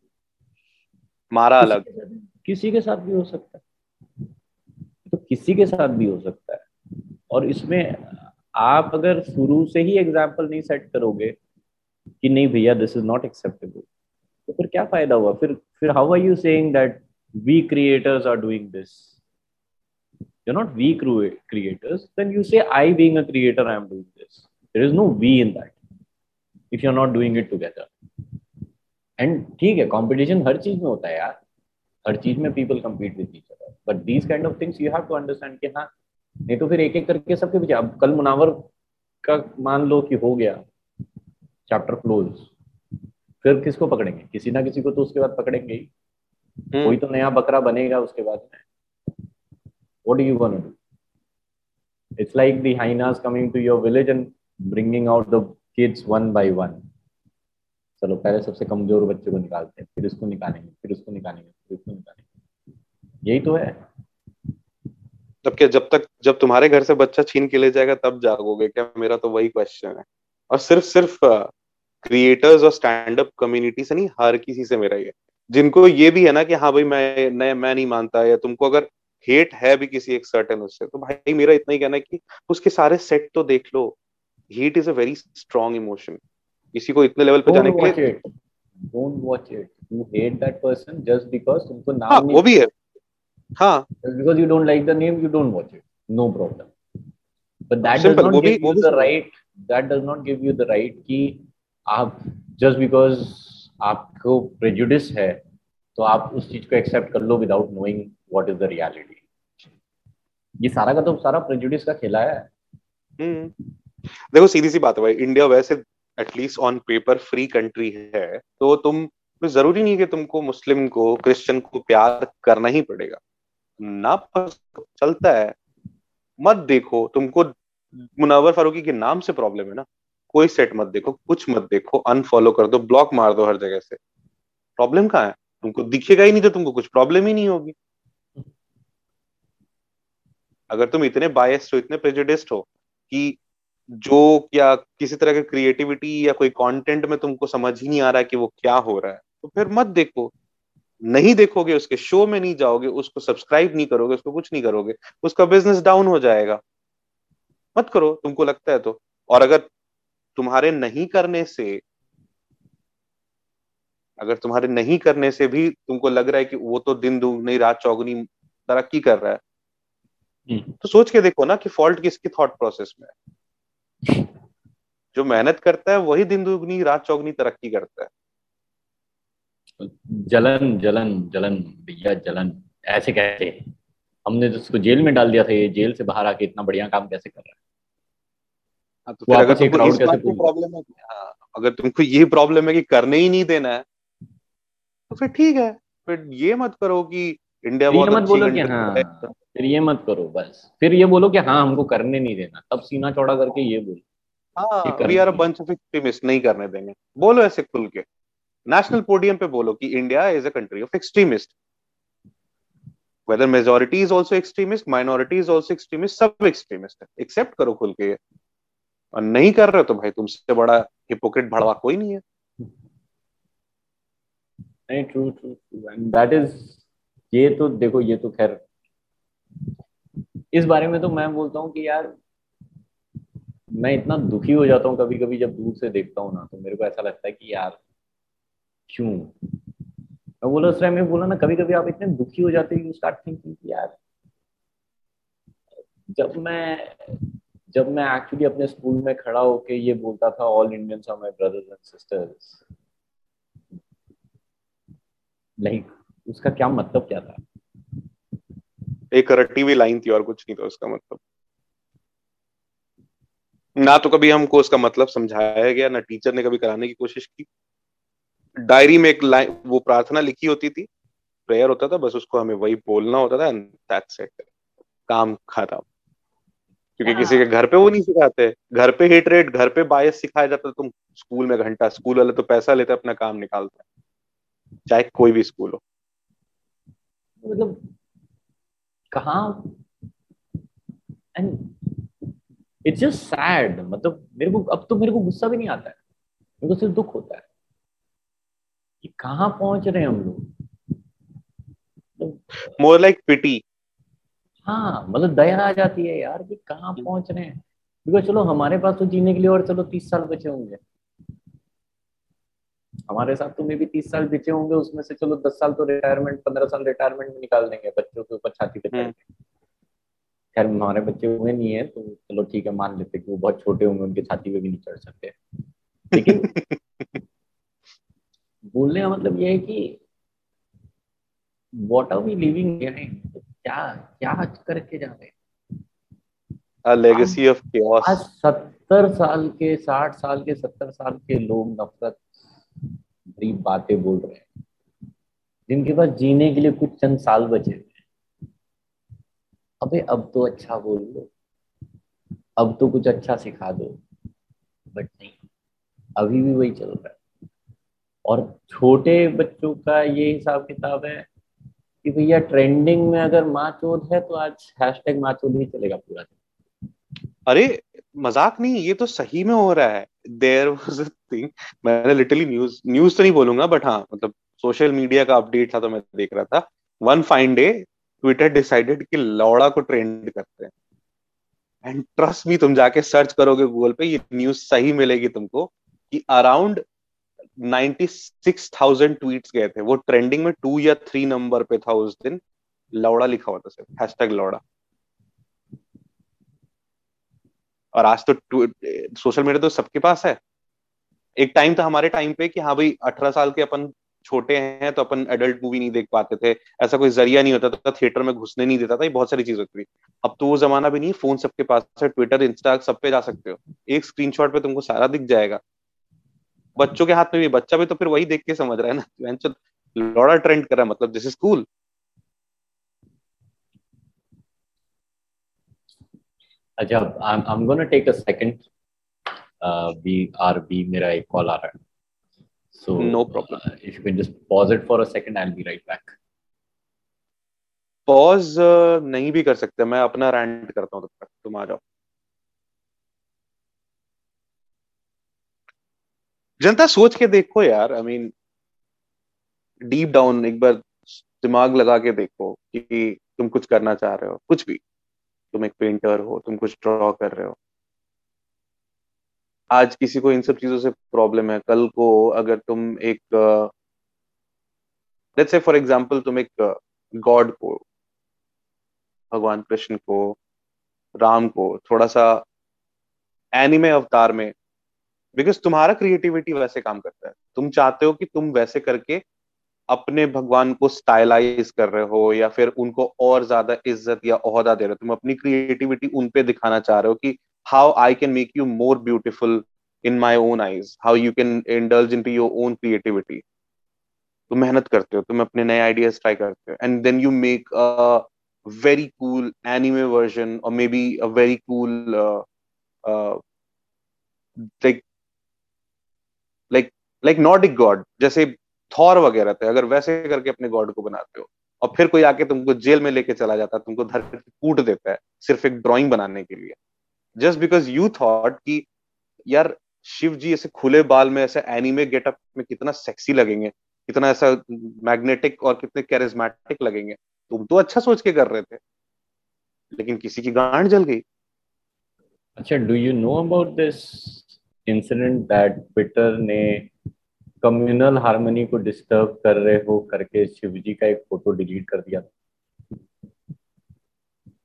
मारा अलग। किसी के साथ भी हो सकता है। तो किसी के साथ भी हो सकता है। और इसमें आप अगर शुरू से ही एग्ज़ाम्पल नहीं सेट करोगे कि नहीं भैया दिस इज़ नॉट एक्सेप्टेबल तो फिर क्या फ़ायदा हुआ? फिर फिर how are you saying that we creators are doing this you're not we creators. Then you say, i being a creator, i am doing this. There is no we in that, if you're not doing it together. And ठीक है competition हर चीज़ में होता है यार। हर चीज़ में people compete with each other but these kind of things you have to understand कि हाँ नहीं तो फिर एक एक करके सबके पीछे अब कल मुनावर का मान लो कि हो गया। चैप्टर क्लोज फिर किसको पकड़ेंगे? किसी ना किसी को तो उसके बाद पकड़ेंगे ही। hmm. कोई तो नया बकरा बनेगा उसके बाद में। What are you going to do? It's like the hyenas coming to your village and bringing out the kids one by one. चलो पहले सबसे कमज़ोर बच्चे को निकालते हैं फिर इसको निकालेंगे फिर उसको निकालेंगे फिर उसको निकालेंगे। यही तो है। तब क्या जब तक जब तुम्हारे घर से बच्चा छीन के ले जाएगा तब जागोगे। क्या मेरा तो वही क्वेश्चन है। और सिर्फ़ सिर्फ़ क्रिएटर्स और स्टैंड अप कम्युनिटी से नहीं हर किसी से मेरा ये। जिनको ये भी है ना कि हाँ भाई मैं मैं, मैं नहीं मानता या तुमको अगर हेट है भी किसी एक सर्टेन उससे तो भाई मेरा इतना ही कहना है कि उसके सारे सेट तो देख लो। Hate is a very strong emotion किसी को इतने लेवल पे जाने के लिए don't watch it you hate that person just because तुमको नाम हाँ, वो भी है। हाँ। Because you don't like the name you don't watch it no problem but that does not give you the right that does not give you the right कि आप just because आपको प्रेजुडिस है तो आप उस चीज़ को एक्सेप्ट कर लो without knowing what is the reality ये सारा का तो सारा प्रेजुडिस का खेला है। हम्म। देखो, सीधी सी बात है भाई इंडिया वैसे at least on paper free country है तो तुम तो ज़रूरी नहीं कि तुमको मुस्लिम को क्रिश्चियन को प्यार करना ही पड़ेगा। ना चलता है। मत देखो, तुमको मुनावर फारूकी के नाम से प्रॉब्लम है ना। कोई सेट मत देखो, कुछ मत देखो अनफॉलो कर दो ब्लॉक मार दो हर जगह से। प्रॉब्लम कहाँ है? तुमको दिखेगा ही नहीं तो तुमको कुछ प्रॉब्लम ही नहीं होगी। अगर तुम इतने बायस्ड हो, इतने प्रेजुडिस्ड हो कि जो या किसी तरह की क्रिएटिविटी या कोई कंटेंट में तुमको समझ ही नहीं आ रहा है कि वो क्या हो रहा है तो फिर मत देखो। नहीं देखोगे, उसके शो में नहीं जाओगे, उसको सब्सक्राइब नहीं करोगे, उसको कुछ नहीं करोगे, उसका बिज़नेस डाउन हो जाएगा। मत करो, तुमको लगता है तो। और अगर तुम्हारे नहीं करने से अगर तुम्हारे नहीं करने से भी तुमको लग रहा है कि वो तो दिन दुगनी रात चौगनी तरक्की कर रहा है हम्म। तो सोच के देखो ना कि फॉल्ट किसकी थॉट प्रोसेस में है। जो मेहनत करता है वही दिन दुगनी रात चौगनी तरक्की करता है। जलन जलन जलन भैया जलन ऐसे कैसे? हमने तो उसको जेल में डाल दिया था ये जेल से बाहर आके इतना बढ़िया काम कैसे कर रहा हाँ, तो फिर अगर तुमको इस बात की प्रॉब्लम है हाँ, अगर तुमको ये प्रॉब्लम है कि करने ही नहीं देना है तो फिर ठीक है। फिर ये मत करो कि इंडिया बहुत मत बोलो कि हाँ फिर ये मत करो बस। फिर ये बोलो कि हाँ हमको करने नहीं देना। तब सीना चौड़ा करके ये बोलो। हाँ we are bunch of extremist नहीं करने देंगे। बोलो ऐसे खुल के। नेशनल पोडियम पे बोलो कि India is a country of extremist whether majority is also extremist minority is also extremist सब एक्सट्रीमिस्ट है। एक्सेप्ट करो खुल के और नहीं कर रहे हो तो भाई तुमसे बड़ा हिपोक्रेट भड़वा कोई नहीं है। नहीं true true true and that is ये तो देखो, ये तो खैर, इस बारे में तो मैं बोलता हूँ कि यार, मैं इतना दुखी हो जाता हूँ कभी कभी जब दूर से देखता हूँ ना तो मेरे को ऐसा लगता है कि यार, क्यों? मैं बोला, उस टाइम बोला ना कभी कभी आप इतने दुखी हो जाते यू स्टार्ट थिंकिंग यार, जब मैं जब मैं एक्चुअली अपने स्कूल में खड़ा होके ये बोलता था all Indians are my brothers and sisters like उसका क्या मतलब क्या था? एक रटी हुई लाइन थी और कुछ नहीं था उसका मतलब। ना तो कभी हमको उसका मतलब समझाया गया, ना टीचर ने कभी कराने की कोशिश की। डायरी में एक लाइन वो प्रार्थना लिखी होती थी। प्रेयर होता था, बस उसको हमें वही बोलना होता था दैट्स इट काम खत्म। क्योंकि किसी के घर पे वो नहीं सिखाते। घर पे हिट रेट घर पे बायस सिखाया जाता तुम स्कूल में घंटा स्कूल वाले तो पैसा लेते अपना काम निकालते चाहे कोई भी स्कूल हो। मतलब कहा? एंड इट्स जस्ट सैड मतलब मेरे को अब तो मेरे को गुस्सा भी नहीं आता है। मेरे को सिर्फ़ दुख होता है। कि कहाँ पहुँच रहे हैं हम लोग? मोर लाइक पिटी हाँ मतलब दया आ जाती है यार कि कहाँ पहुँच रहे हैं। बिकॉज़ चलो हमारे पास तो जीने के लिए और चलो तीस साल बचे होंगे। हमारे साथ तो मे भी तीस साल बचे होंगे उसमें से चलो दस साल तो रिटायरमेंट पंद्रह साल रिटायरमेंट में निकाल देंगे बच्चों के ऊपर छाती पे हम्म। खैर हमारे बच्चे हुए नहीं है तो चलो ठीक है मान लेते कि वो बहुत छोटे होंगे उनके छाती पे भी नहीं चढ़ सकते। लेकिन [laughs] बोलने का मतलब यह है कि वॉट आर वी लिविंग क्या क्या करके जा रहे लेगेसी ऑफ़ आज सत्तर साल के साठ साल के सत्तर साल के लोग नफरत भरी बातें बोल रहे हैं। जिनके पास जीने के लिए कुछ चंद साल बचे हुए अबे अब तो अच्छा बोल लो। अब तो कुछ अच्छा सिखा दो। बट नहीं अभी भी वही चल रहा है। और छोटे बच्चों का ये हिसाब किताब है कि भैया ट्रेंडिंग में अगर माँ चोद है तो आज हैशटैग माँ चोद ही चलेगा पूरा अरे, मज़ाक नहीं, ये तो सही में हो रहा है। देर वॉज़ थिंग मैंने लिटरली न्यूज़ न्यूज़ तो नहीं बोलूँगा बट हाँ मतलब सोशल मीडिया का अपडेट था तो मैं देख रहा था। One fine day Twitter decided कि लौड़ा को ट्रेंड करते हैं। एंड ट्रस्ट भी तुम जाके सर्च करोगे गूगल पे, ये न्यूज़ सही मिलेगी तुमको कि अराउंड 96,000 ट्वीट्स गए थे। वो ट्रेंडिंग में टू या थ्री नंबर पे था उस दिन। लौड़ा लिखा हुआ था सिर्फ़। हैशटैग लौड़ा। और आज तो सोशल मीडिया तो सबके पास है। एक टाइम था हमारे टाइम पे कि हाँ भाई अठारह साल के अपन छोटे हैं तो अपन एडल्ट मूवी नहीं देख पाते थे। ऐसा कोई ज़रिया नहीं होता था थिएटर में घुसने नहीं देता था। ये बहुत सारी चीज़ होती थी। अब तो वो जमाना भी नहीं फ़ोन सबके पास है ट्विटर इंस्टा सब पे जा सकते हो। एक स्क्रीनशॉट पे तुमको सारा दिख जाएगा। बच्चों के हाथ में भी बच्चा भी तो फिर वही देख के समझ रहा है ना लौड़ा ट्रेंड कर रहा है मतलब दिस इज़ कूल अच्छा I'm I'm gonna take a second. Uh, we are B मेरा एक कॉल आ रहा है. So no problem. Uh, if you can just pause it for a second, I'll be right back. Pause uh, नहीं भी कर सकते मैं अपना रैंट करता हूँ तब तक तुम आ जाओ जनता सोच के देखो यार आई मीन डीप डाउन एक बार दिमाग लगा के देखो कि तुम कुछ करना चाह रहे हो, कुछ भी। तुम एक पेंटर हो, तुम कुछ ड्रॉ कर रहे हो। आज किसी को इन सब चीज़ों से प्रॉब्लम है। कल को अगर तुम एक लेट्स से फॉर एग्जांपल तुम एक गॉड को, भगवान कृष्ण को, राम को, थोड़ा सा एनिमे अवतार में बिकॉज़ तुम्हारा क्रिएटिविटी वैसे काम करता है। तुम चाहते हो कि तुम वैसे करके अपने भगवान को स्टाइलाइज कर रहे हो या फिर उनको और ज़्यादा इज़्ज़त या ओहदा दे रहे हो। तुम अपनी क्रिएटिविटी उन पे दिखाना चाह रहे हो कि how I can make you more beautiful in my own eyes how you can indulge into your own creativity तुम मेहनत करते हो तुम अपने नए आइडियाज़ ट्राई करते हो। And then you make a very cool anime version और maybe a very cool uh, like, Nordic god, जैसे थॉर वगैरह थे, अगर वैसे करके अपने गॉड को बनाते हो, और फिर कोई आके तुमको जेल में लेके चला जाता है, तुमको धर कूट देता है, सिर्फ़ एक ड्राइंग बनाने के लिए। जस्ट बिकॉज़ यू थॉट कि, यार, शिव जी ऐसे खुले बाल में, ऐसे एनिमे गेटअप में कितना सेक्सी लगेंगे, कितना ऐसा मैग्नेटिक और कितने कैरिज्मेटिक लगेंगे। तुम तो अच्छा सोच के कर रहे थे, लेकिन किसी की गांड जल गई। अच्छा do you know about this incident that Twitter ने कम्युनल हार्मनी को डिस्टर्ब कर रहे हो करके शिवजी का एक फ़ोटो डिलीट कर दिया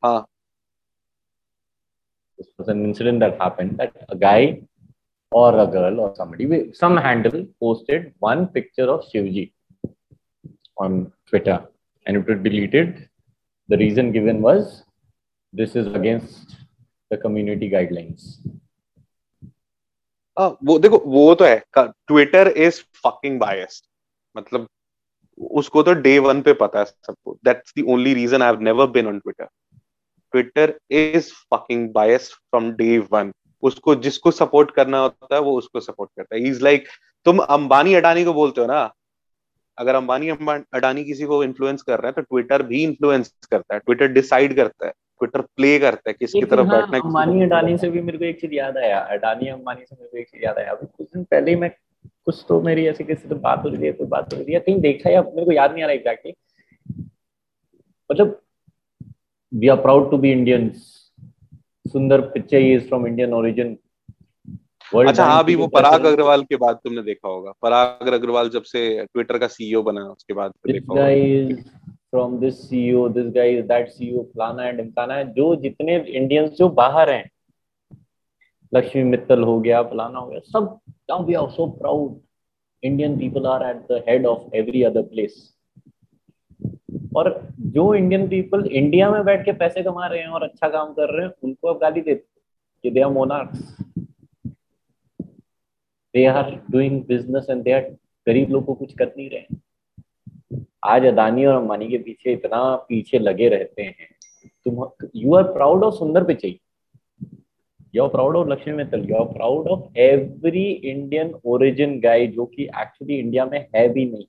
हाँ this was an incident that happened that a guy or a girl or somebody some handle posted one picture of shivji on twitter and it was deleted the reason given was this is against the community guidelines आ, वो देखो वो तो है Twitter is fucking biased मतलब उसको तो day one पे पता है सबको। That's the only reason I have never been on Twitter Twitter is fucking biased from day one उसको जिसको सपोर्ट करना होता है वो उसको सपोर्ट करता है। इज़ लाइक like, तुम अंबानी अडानी को बोलते हो ना? अगर अंबानी अडानी किसी को इन्फ्लुएंस कर रहा है तो ट्विटर भी इन्फ्लुएंस करता है। ट्विटर डिसाइड करता है। ट्विटर प्ले करता है किसकी तरफ़ हाँ, बैठना है अंबानी अडानी से भी मेरे को एक चीज़ याद आया अडानी अंबानी से मेरे को एक चीज़ याद आया। अभी कुछ दिन पहले ही मैं कुछ तो मेरी ऐसी किसी से बात हो रही है कोई बात हो रही है कहीं देखा या मेरे को याद नहीं आ रहा एग्जैक्टली मतलब we are proud to be Indians Sundar Pichai is from Indian origin अच्छा हाँ अभी वो पराग अग्रवाल के बाद तुमने देखा होगा। पराग अग्रवाल जब से ट्विटर का सीईओ बना उसके बाद देखा होगा। From this CEO this guy is that CEO फलाना एंड ढिमकाना है, जो जितने इंडियंस जो बाहर हैं, लक्ष्मी मित्तल हो गया, फलाना हो गया, सब now we are so proud Indian people are at the head of every other place और जो इंडियन पीपल इंडिया में बैठ के पैसे कमा रहे हैं और अच्छा काम कर रहे हैं, उनको अब गाली देते कि they are monarchs they are doing business and they are गरीब लोग को कुछ कर नहीं रहे आज अदानी और अंबानी के पीछे इतना पीछे लगे रहते हैं। तुम you are proud of Sundar Pichai. You are proud of Lakshmi Mittal. You are proud of every Indian origin guy जो कि एक्चुअली इंडिया में है भी नहीं।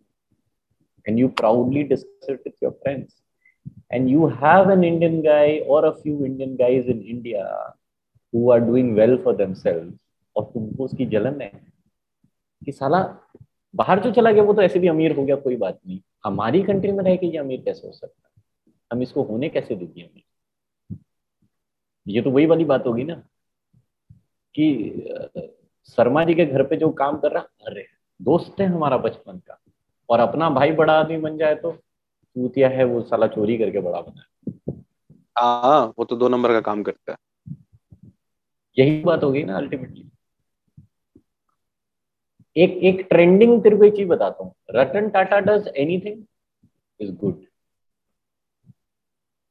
And you proudly discuss it with your friends and you have an indian guy or a few indian guys in india who are doing well for themselves और तुमको उसकी जलन है कि साला बाहर जो चला गया वो तो ऐसे भी अमीर हो गया कोई बात नहीं। हमारी कंट्री में रह के ये अमीर कैसे हो सकता है? हम इसको होने कैसे देंगे अमीर? ये तो वही वाली बात होगी ना कि शर्मा जी के घर पे जो काम कर रहा अरे दोस्त है हमारा बचपन का। और अपना भाई बड़ा आदमी बन जाए तो चूतिया है वो साला चोरी करके बड़ा बना है। हाँ वो तो दो नंबर का काम करता है। यही बात हो गई ना अल्टीमेटली एक एक ट्रेंडिंग तेरे को एक चीज़ बताता हूँ। Ratan Tata does anything is good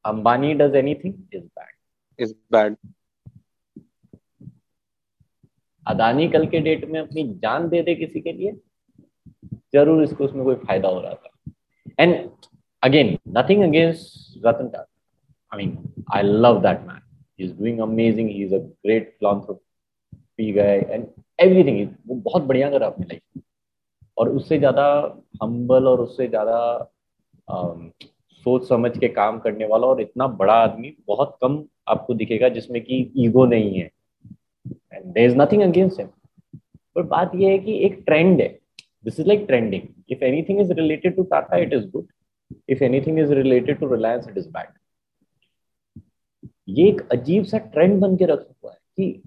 Ambani does anything is bad is bad Adani कल के डेट में अपनी जान दे दे किसी के लिए ज़रूर इसको उसमें कोई फ़ायदा हो रहा था। And again nothing against Ratan Tata I mean I love that man he is doing amazing he is a great philanthropy guy and everything वो बहुत बढ़िया करा अपनी लाइफ और उससे ज़्यादा हम्बल और उससे ज़्यादा सोच समझ के काम करने वाला और इतना बड़ा आदमी बहुत कम आपको दिखेगा जिसमें कि ईगो नहीं है। And there is nothing against him पर बात यह है कि एक ट्रेंड है। This is like trending if anything is related to Tata it is good if anything is related to Reliance it is bad ये एक अजीब सा ट्रेंड बन के रखा हुआ है कि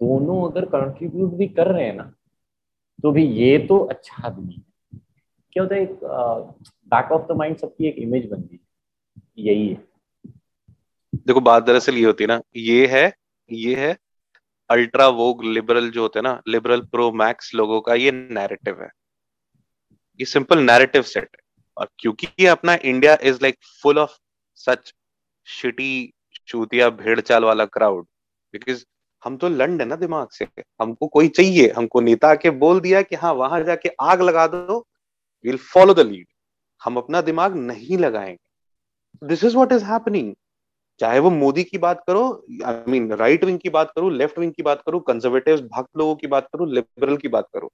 दोनों अगर कंट्रीब्यूट भी कर रहे हैं ना तो भी ये तो अच्छा आदमी है। क्या होता है, एक बैक ऑफ़ द माइंड सबकी एक इमेज बन गई यही है। देखो, बात दरअसल ये होती है ना, ये है ये है अल्ट्रा वोग लिबरल जो होते हैं ना लिबरल प्रो मैक्स लोगों का ये नैरेटिव है। ये सिंपल नैरेटिव सेट है। और क्योंकि अपना India is like full of such shitty चूतिया, भेड़ चाल वाला क्राउड बिकॉज़ हम तो लंड है ना दिमाग से। हमको कोई चाहिए, हमको नेता के बोल दिया कि हाँ वहाँ जाके आग लगा दो विल फॉलो द लीड हम अपना दिमाग नहीं लगाएँगे। This is what is happening चाहे वो मोदी की बात करो आई मीन राइट विंग की बात करो लेफ़्ट विंग की बात करो कंजर्वेटिव भक्त लोगों की बात करो लिबरल की बात करो।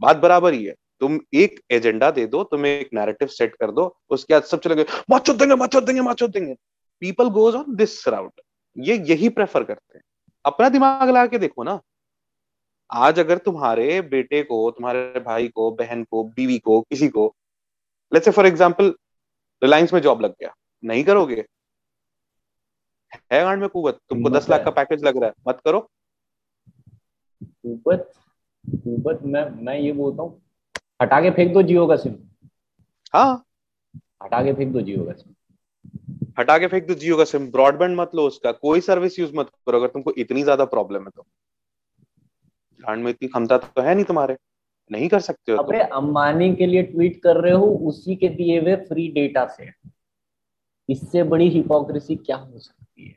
बात बराबर ही है। तुम एक एजेंडा दे दो, तुम एक नैरेटिव सेट कर दो, उसके बाद सब चले गए, माचो देंगे माचो देंगे माचो देंगे। People goes on this route ये यही प्रेफर करते हैं। अपना दिमाग लगा के देखो ना। आज अगर तुम्हारे बेटे को तुम्हारे भाई को बहन को बीवी को किसी को let's say for example Reliance में जॉब लग गया। नहीं करोगे? है गांड में कुवत? तुमको दस लाख का पैकेज लग रहा है। मत करो। कुवत? कुवत मैं मैं ये बोलता हूँ हटा के फेंक दो जियो का सिम। हाँ। हटा के फेंक दो जियो का सिम। हटा के फेंक दो जियो का सिम ब्रॉडबैंड मत लो उसका कोई सर्विस यूज़ मत करो अगर तुमको इतनी ज़्यादा प्रॉब्लम है तो। ब्रांड में इतनी क्षमता तो है नहीं तुम्हारे। नहीं कर सकते हो अरे अंबानी के लिए ट्वीट कर रहे हो उसी के दिए हुए फ्री डेटा से। इससे बड़ी हिपोक्रेसी क्या हो सकती है?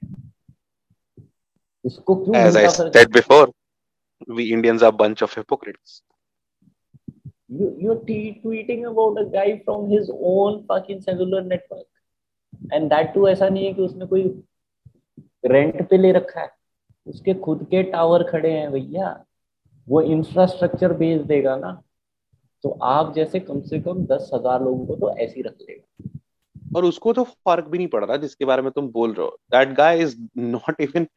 इसको क्यों As said before, we Indians are a bunch of hypocrites. You, you're tweeting about a guy from his own fucking cellular network. And that too ऐसा नहीं है कि उसने कोई रेंट पे ले रखा है। उसके खुद के टावर खड़े हैं भैया। वो इंफ्रास्ट्रक्चर बेच देगा ना। तो आप जैसे कम से कम दस हज़ार लोगों को तो ऐसे ही रख लेगा। और उसको तो फ़र्क भी नहीं पड़ रहा जिसके बारे में तुम बोल रहे हो। That guy is not even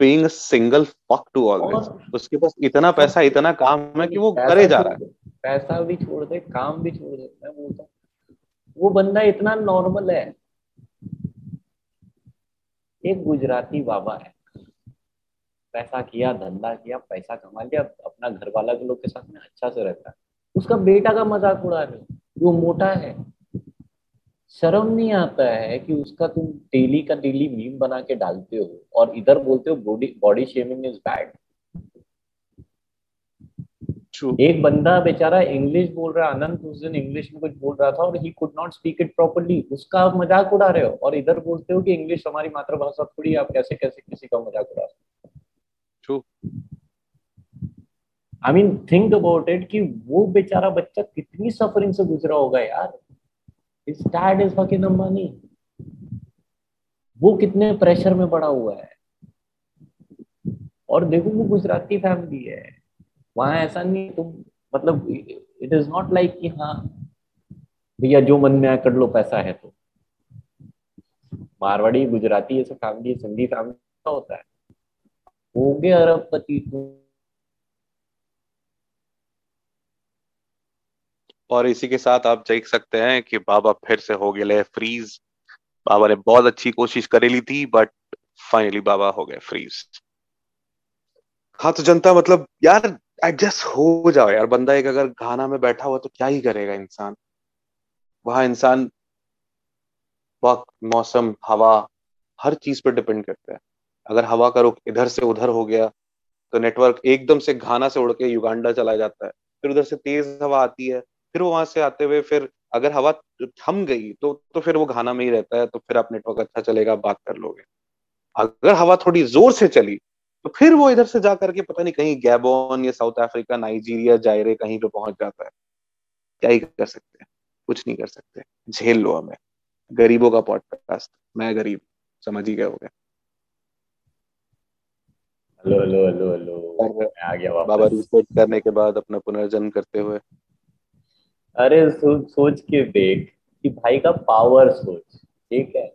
paying a single fuck to all this उसके पास इतना पैसा इतना काम है कि वो करे जा रहा है। पैसा भी छोड़ दे काम भी छोड़ दे। मैं बोलता हूँ वो बंदा इतना नॉर्मल है। एक गुजराती बाबा है। पैसा किया, धंधा किया, पैसा कमा लिया, अपना घर वाला के लोग के साथ में अच्छा से रहता है। उसका बेटा का मज़ाक उड़ा रहे वो मोटा है, शर्म नहीं आता है कि उसका तुम डेली का डेली मीम बना के डालते हो और इधर बोलते हो body body shaming is bad एक बंदा बेचारा इंग्लिश बोल रहा है आनंद उस दिन इंग्लिश में कुछ बोल रहा था और he could not speak it properly उसका आप मज़ाक उड़ा रहे हो और इधर बोलते हो कि इंग्लिश हमारी मातृभाषा थोड़ी आप कैसे कैसे किसी का मज़ाक उड़ा रहे हो? I mean think about it कि वो बेचारा बच्चा कितनी सफरिंग से गुजरा होगा यार। His dad is fucking Ambani वो कितने प्रेशर में पड़ा हुआ है। और देखो वो गुजराती फैमिली है। वहाँ ऐसा नहीं तुम मतलब इट इज़ नॉट लाइक कि हाँ भैया जो मन में आए कर लो पैसा है तो। मारवाड़ी गुजराती ऐसे फैमिली सिंधी फैमिली होता है। हो गए अरबपति और इसी के साथ आप देख सकते हैं कि बाबा फिर से हो गए फ्रीज बाबा ने बहुत अच्छी कोशिश करेली थी बट फाइनली बाबा हो गए फ्रीज हाँ तो जनता मतलब यार एडजस्ट हो जाओ यार। बंदा एक अगर घाना में बैठा हुआ तो क्या ही करेगा इंसान? वहाँ इंसान वक्त, मौसम, हवा, हर चीज़ पर डिपेंड करता है। अगर हवा का रुख इधर से उधर हो गया तो नेटवर्क एकदम से घाना से उड़ के युगांडा चला जाता है। फिर उधर से तेज हवा आती है, फिर वो वहाँ से आते हुए फिर अगर हवा थम गई तो तो फिर वो घाना में ही रहता है तो फिर आप नेटवर्क अच्छा चलेगा बात कर लोगे। अगर हवा थोड़ी ज़ोर से चली तो फिर वो इधर से जा करके पता नहीं कहीं गैबोन या साउथ अफ्रीका नाइजीरिया जायरे कहीं पे पहुँच जाता है। क्या ही कर सकते हैं? कुछ नहीं कर सकते। झेल लो हमें। गरीबों का पॉडकास्ट मैं गरीब। समझ ही गए हो गए हेलो हेलो हेलो। हेलो आ गया वापस। बाबा रिसेट करने के बाद अपना पुनर्जन्म करते हुए। अरे सो, सोच के देख कि भाई का पावर सोच ठीक है?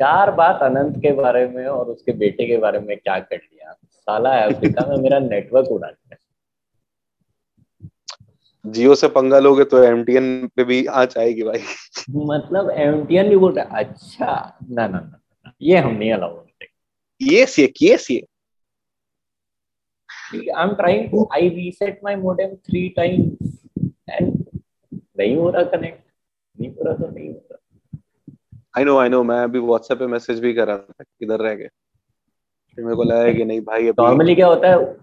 चार बात अनंत के बारे में और उसके बेटे के बारे में क्या कर लिया? साला अफ्रीका में मेरा नेटवर्क उड़ा दिया। जियो से पंगा लोगे तो एमटीएन पे भी आ जाएगी भाई। मतलब एमटीएन भी बोल रहा अच्छा ना ना ना ये हम नहीं अलाउ करते। यस ये केस ये I am trying to I reset my modem three times and नहीं हो रहा कनेक्ट नहीं हो रहा तो नहीं हो रहा। आई नो आई नो मैं अभी व्हाट्सएप पे मैसेज भी कर रहा था किधर रह गए फिर मेरे को लगा कि नहीं भाई अभी नॉर्मली क्या होता है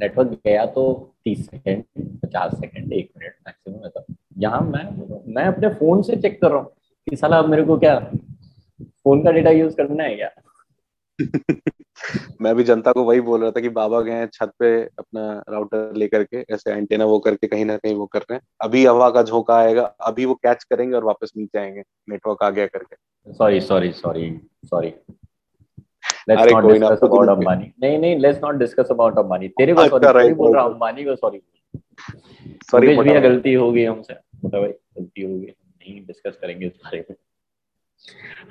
नेटवर्क गया तो तीस सेकंड पचास सेकंड एक मिनट मैक्सिमम है। तो यहाँ मैं मैं अपने फ़ोन से चेक कर रहा हूँ कि साला मेरे को क्या फ़ोन का डेटा यूज़ करना है क्या? [laughs] मैं भी जनता को वही बोल रहा था कि बाबा गए हैं छत पे अपना राउटर लेकर के ऐसे एंटेना वो करके कहीं ना कहीं वो कर रहे हैं। अभी हवा का झोंका आएगा अभी वो कैच करेंगे और वापस नीचे आएँगे नेटवर्क आ गया करके। Sorry sorry sorry sorry let's not कोई ना, डिस्कस आपको अबाउट अंबानी नहीं नहीं let's not discuss about Ambani तेरे को अच्छा, सॉरी बोल रहा. अंबानी को सॉरी सॉरी मुकेश भैया गलती हो गई हमसे। भाई गलती हो गई। नहीं डिस्कस करेंगे इस बारे में।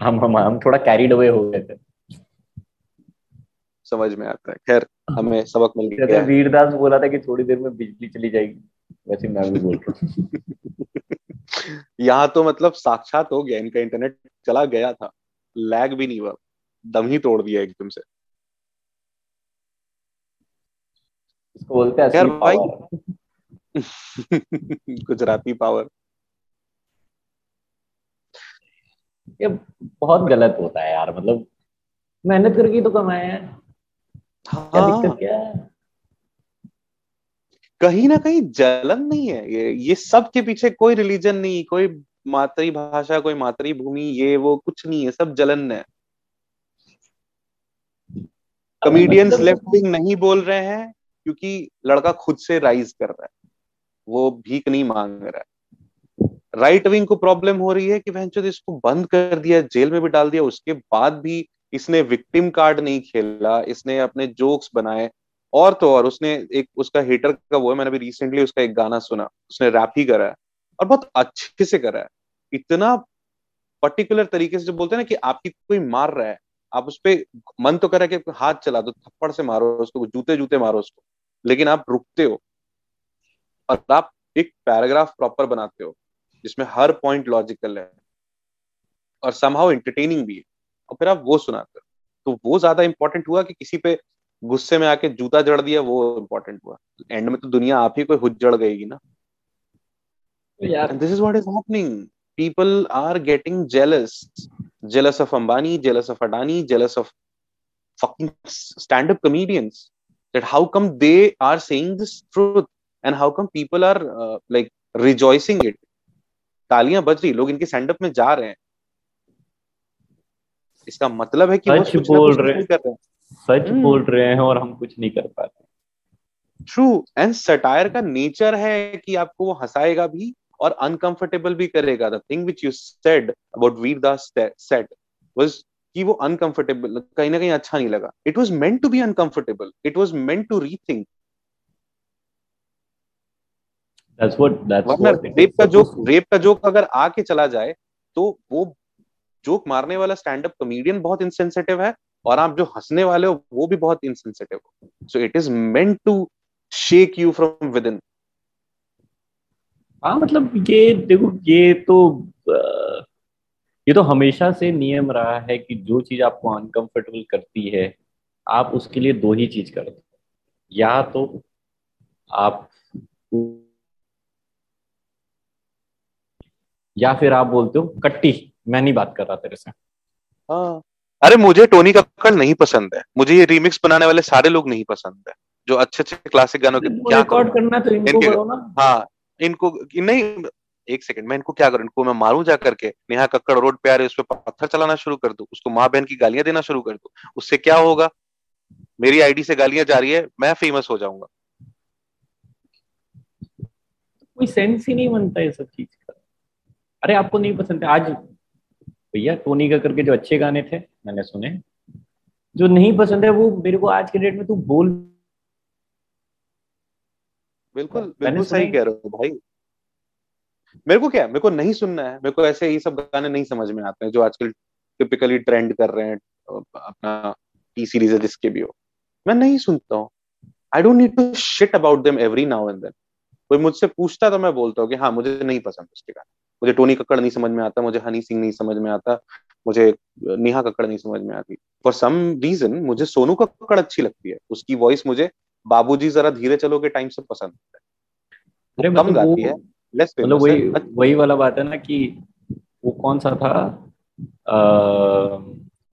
हम हम हम थोड़ा कैरिड अवे हो गए थे। समझ में आता है। खैर हमें सबक मिल गया। है। वीरदास बोला था कि थोड़ी देर में बिजली चली जाएगी वैसे मैं भी बोल रहा हूँ। [laughs] यहाँ तो मतलब साक्षात हो गया इनका इंटरनेट चला गया था। लैग भी नहीं हुआ। दम ही तोड़ दिया एकदम से। इसको बोलते हैं असली भाई। [laughs] गुजराती पावर ये बहुत गलत होता है यार मतलब मेहनत करके तो कमाए हैं। क्या हाँ। दिक्कत क्या है? कहीं ना कहीं जलन नहीं है ये ये सब के पीछे कोई रिलीजन नहीं कोई मातृभाषा कोई मातृभूमि ये वो कुछ नहीं है सब जलन है। कॉमेडियंस लेफ़्ट विंग नहीं बोल रहे हैं क्योंकि लड़का खुद से राइज कर रहा है। वो भीख नहीं मांग रहा है। राइट विंग को प्रॉब्लम हो रही है कि भैंचो इसको बंद कर दिया जेल में भी डाल दिया उसके बाद भी इसने विक्टिम कार्ड नहीं खेला इसने अपने जोक्स बनाए और तो और उसने एक उसका हेटर का वो है मैंने अभी रिसेंटली उसका एक गाना सुना उसने रैप ही करा है और बहुत अच्छे से करा है। इतना पर्टिकुलर तरीके से जो बोलते हैं ना कि आपकी कोई मार रहा है आप उस पर मन तो करे कि हाथ चला दो थप्पड़ से मारो उसको जूते जूते मारो उसको लेकिन आप रुकते हो। और आप एक पैराग्राफ प्रॉपर बनाते हो जिसमें हर पॉइंट लॉजिकल है। और समहाउ एंटरटेनिंग भी है। और फिर आप वो सुनाते हो। तो वो ज़्यादा इंपॉर्टेंट हुआ कि किसी पे गुस्से में आके जूता जड़ दिया वो इंपॉर्टेंट हुआ। एंड में तो दुनिया आप ही कोई हुज जड़ गएगी ना। यार And this is what people are getting getting jealous. Of Ambani, jealous of Adani, jealous of fucking stand up comedians. That how come they are saying this truth and how come people are uh, like rejoicing it. तालियाँ बज रही लोग इनके stand up में जा रहे हैं इसका मतलब है कि वो सच कुछ बोल कुछ रहे नहीं कर रहे हैं सच हम्म। बोल रहे हैं और हम कुछ नहीं कर पाते ट्रू एंड सटायर का नेचर है कि आपको वो हंसाएगा भी और अनकंफर्टेबल भी करेगा. The thing which you said about Vir Das set was कि वो अनकंफर्टेबल कहीं ना कहीं अच्छा नहीं लगा. It was meant to be uncomfortable it was meant to rethink that's वरना रेप का जोक रेप का जोक अगर आके चला जाए तो वो जोक मारने वाला स्टैंड अप कॉमेडियन बहुत इंसेंसिटिव है और आप जो हंसने वाले हो वो भी बहुत इंसेंसिटिव हो. So it is meant to shake you from within हाँ मतलब ये देखो ये तो ये तो हमेशा से नियम रहा है कि जो चीज़ आपको अनकंफर्टेबल करती है आप उसके लिए दो ही चीज़ करते हो। या तो आप या फिर आप बोलते हो कट्टी मैं नहीं बात कर रहा तेरे से। हाँ। अरे मुझे टोनी कक्कड़ नहीं पसंद है। मुझे ये रीमिक्स बनाने वाले सारे लोग नहीं पसंद है जो अच्छे अच्छे क्लासिक गानों के क्या रिकॉर्ड करना है तो इनको इनके- करो ना। हाँ इनको, नहीं, एक सेकंड मैं इनको क्या करूँ? इनको मैं मारूं जा करके? नेहा कक्कड़ रोड पे आ रहे, उस पर पत्थर चलाना शुरू कर दूँ? उसको माँ बहन की गालियाँ देना शुरू कर दूँ? उससे क्या होगा? मेरी आईडी से गालियाँ जा रही है, मैं फ़ेमस हो जाऊँगा। कोई सेंस ही नहीं बनता ये सब चीज़ का। अरे, आपको नहीं पसंद है, आज। भैया टोनी का करके जो अच्छे गाने थे, मैंने सुने। जो नहीं पसंद है, वो मेरे को आज के डेट में तू बोल बिल्कुल बिल्कुल सही कह रहे हो भाई। मेरे को क्या मेरे को नहीं सुनना है मेरे को ऐसे ये सब गाने नहीं समझ में आते हैं जो आजकल टिपिकली ट्रेंड कर रहे हैं अपना टी सीरीज़ है जिसके भी हो। मैं नहीं सुनता हूँ। I don't need to shit about them every now and then कोई मुझसे पूछता तो मैं बोलता हूँ कि हाँ मुझे नहीं पसंद उसके गाने। मुझे टोनी कक्कड़ नहीं समझ में आता मुझे हनी सिंह नहीं समझ में आता मुझे नेहा कक्कड़ नहीं समझ में आती। फॉर सम रीजन मुझे सोनू कक्कड़ अच्छी लगती है। उसकी वॉइस मुझे बाबूजी जरा धीरे चलो के टाइम से पसंद है। कम मतलब गाती है मतलब वही वही वाला बात है ना कि वो कौन सा था?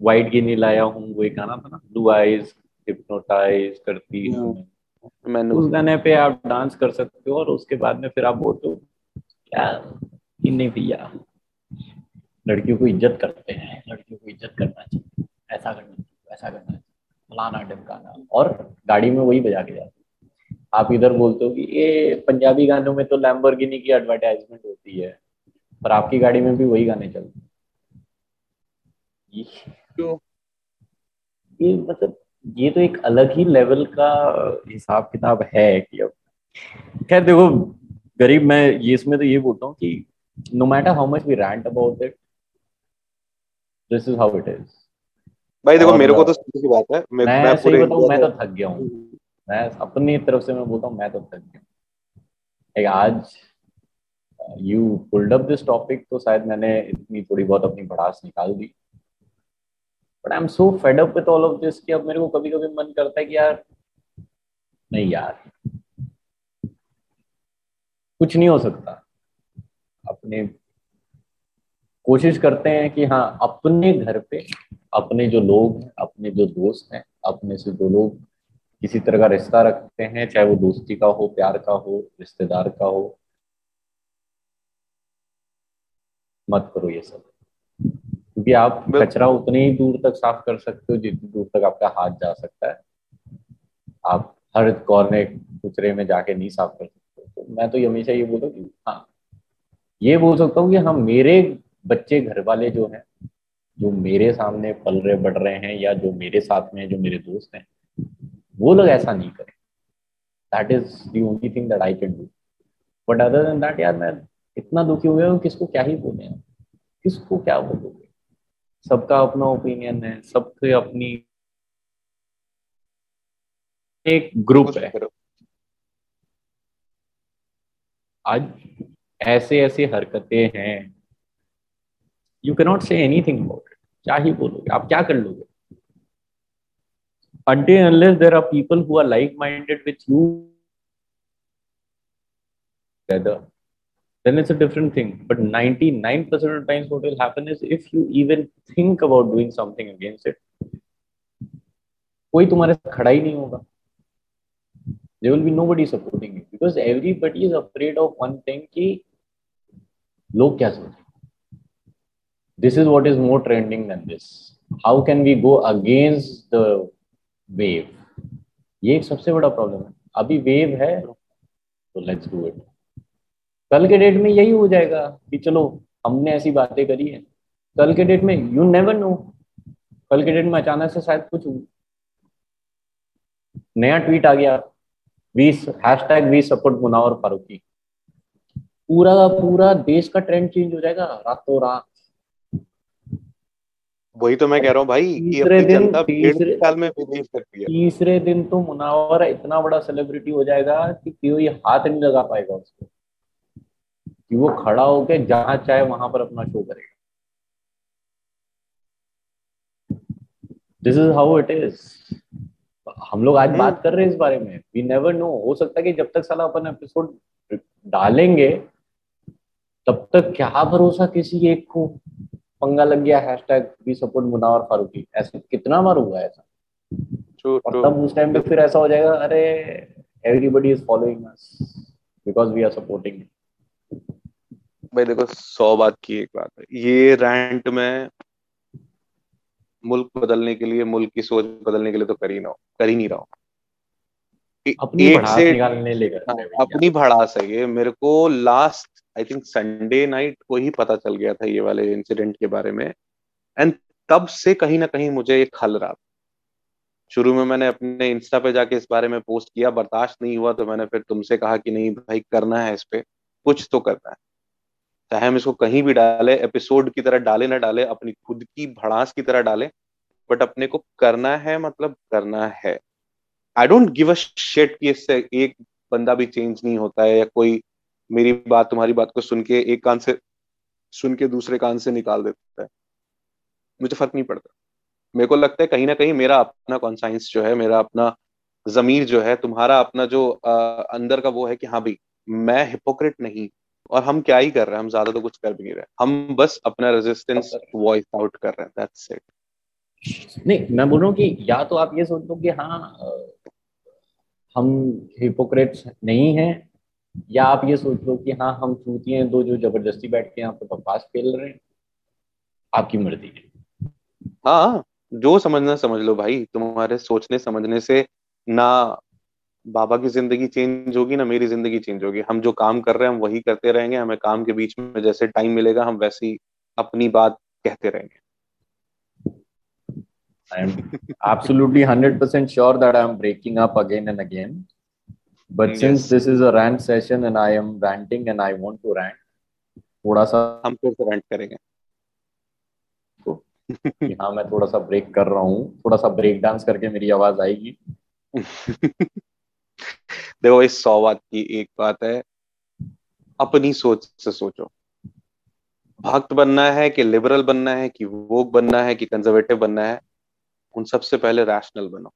वाइट गिनी लाया हूँ वो एक गाना था ना ब्लू आईज हिप्नोटाइज करती हम्म। मैंने उस गाने पे आप डांस कर सकते हो और उसके बाद में फिर आप बोलते हो क्या? नहीं भैया। लड़कियों को इज़्ज़त करते हैं लड़कियों को इज़्ज़त करना चाहिए। ऐसा करना चाहिए ऐसा करना चाहिए। फलाना ढमकाना। और गाड़ी में वही बजा के जाते आप इधर बोलते हो कि ये पंजाबी गानों में तो लैम्बोर्गिनी की एडवर्टाइजमेंट होती है पर आपकी गाड़ी में भी वही गाने चलते हैं। ये मतलब ये तो एक अलग ही लेवल का हिसाब किताब है कि अब। खैर देखो गरीब मैं ये इसमें तो ये बोलता हूँ कि no matter how much we rant about it this is how it is भाई देखो मेरे को तो सीधी बात है मैं मैं, मैं पूरे मैं तो थक गया हूँ। मैं अपनी तरफ़ से मैं बोलता हूँ मैं तो थक गया हूँ। आज you pulled up this topic तो शायद मैंने इतनी थोड़ी बहुत अपनी भड़ास निकाल दी। But I am so fed up with all of this कि अब मेरे को कभी कभी मन करता है कि यार नहीं यार। कुछ नहीं हो सकता। अपने कोशिश करते हैं कि हाँ अपने घर पे अपने जो लोग हैं अपने जो दोस्त हैं अपने से जो लोग किसी तरह का रिश्ता रखते हैं चाहे वो दोस्ती का हो प्यार का हो रिश्तेदार का हो मत करो ये सब। क्योंकि आप कचरा उतनी ही दूर तक साफ़ कर सकते हो जितनी दूर तक आपका हाथ जा सकता है। आप हर कॉर्ने कुचरे में जाके नहीं साफ़ कर सकते तो मैं तो हमेशा ये बोलूँ कि हाँ ये बोल सकता हूँ कि हाँ मेरे बच्चे घर वाले जो हैं जो मेरे सामने पल रहे, बढ़ रहे हैं या जो मेरे साथ में जो मेरे दोस्त हैं, वो लोग ऐसा नहीं करें। That is the only thing that I can do but other than that यार, मैं इतना दुखी हो गया हूँ, किसको क्या ही बोले किसको क्या बोलोगे? सबका अपना ओपिनियन है, सबके अपनी एक ग्रुप है। आज ऐसे ऐसे हरकतें हैं। You cannot say anything about it क्या ही बोलोगे आप क्या कर लोगे until unless there are people who are like minded with you together then it's a different thing but 99% of times what will happen is if you even think about doing something against it कोई तुम्हारे साथ खड़ा ही नहीं होगा there will be nobody supporting you because everybody is afraid of one thing कि लोग क्या सोचेंगे this is what is more trending than this. How can we go against the wave? ये एक सबसे बड़ा प्रॉब्लम है। अभी वेव है तो लेट्स डू इट कल के डेट में यही हो जाएगा कि चलो, हमने ऐसी बातें करी है। कल के डेट में यू नेवर नो कल के डेट में अचानक से शायद कुछ नया ट्वीट आ गया। We hashtag we support Munawar Faruqui पूरा पूरा देश का ट्रेंड चेंज हो जाएगा। रातों रात वही तो मैं कह रहा हूँ भाई तीसरे दिन तीसरे साल में बिलीव करती है। तीसरे दिन तो मुनावर इतना बड़ा सेलिब्रिटी हो जाएगा कि कोई हाथ नहीं लगा पाएगा उसको। कि वो खड़ा होके जहाँ चाहे वहाँ पर अपना शो करेगा। This is how it is हम लोग आज हम्म। बात कर रहे हैं इस बारे में। वी नेवर नो हो सकता है कि जब तक साला अपन एपिसोड डालेंगे तब तक क्या भरोसा किसी एक को? पंगा लग गया hashtag we support Munawar Faruqui ऐसे कितना बार हुआ ऐसा? और तब उस टाइम पे फिर ऐसा हो जाएगा अरे everybody is following us because we are supporting भाई देखो सौ बात की एक बात है। ये रैंट में मुल्क बदलने के लिए मुल्क की सोच बदलने के लिए तो कर ही ना कर ही नहीं रहा हूँ। अपनी निकालने लेकर हाँ, अपनी भड़ास है ये। मेरे को last I think Sunday night को ही पता चल गया था ये वाले इंसिडेंट के बारे में। एंड तब से कहीं ना कहीं मुझे ये खल रहा। शुरू में मैंने अपने इंस्टा पे जाके इस बारे में पोस्ट किया, बर्दाश्त नहीं हुआ तो मैंने फिर तुमसे कहा कि नहीं भाई, करना है इस पे। कुछ तो करना है। चाहे हम इसको कहीं भी डाले एपिसोड की तरह डाले ना डाले, अपनी खुद की भड़ास की तरह डाले बट अपने को करना है मतलब करना है। आई डोंट गिव अ कि इससे एक बंदा भी चेंज नहीं होता है, या कोई मेरी बात तुम्हारी बात को सुन के एक कान से सुन के दूसरे कान से निकाल देता है। मुझे फ़र्क नहीं पड़ता। मेरे को लगता है कहीं ना कहीं मेरा अपना कॉन्साइंस जो है मेरा अपना जमीर जो है तुम्हारा अपना जो आ, अंदर का वो है कि हाँ भाई मैं हिपोक्रेट नहीं और हम क्या ही कर रहे हैं हम ज़्यादा तो कुछ कर भी नहीं रहे। हम बस अपना रेजिस्टेंस वॉइस आउट कर रहे हैं दैट्स इट नहीं मैं बोल रहा हूँ कि या तो आप ये सोच लो कि हाँ हम हिपोक्रेट्स नहीं हैं या आप ये सोच लो कि हाँ हम चूती हैं दो जो ज़बरदस्ती बैठ के यहाँ पे बकवास खेल रहे हैं आपकी मर्ज़ी है। हाँ जो समझना समझ लो भाई तुम्हारे सोचने समझने से ना बाबा की ज़िंदगी चेंज होगी ना मेरी ज़िंदगी चेंज होगी। हम जो काम कर रहे हैं हम वही करते रहेंगे हमें काम के बीच में जैसे टाइम मिलेगा हम वैसे ही अपनी बात कहते रहेंगे। I am absolutely 100% sure that I am breaking up again and again. But yes. since this is a rant session and I am ranting and I want to rant, थोड़ा सा हम फिर से rant करेंगे। हाँ मैं थोड़ा सा ब्रेक कर रहा हूँ। थोड़ा सा ब्रेक डांस करके मेरी आवाज़ आएगी। [laughs] देखो इस सौ बात की एक बात है। अपनी सोच से सोचो। भक्त बनना है कि लिबरल बनना है कि वोक बनना है कि कंजर्वेटिव बनना है उन सबसे पहले रैशनल बनो।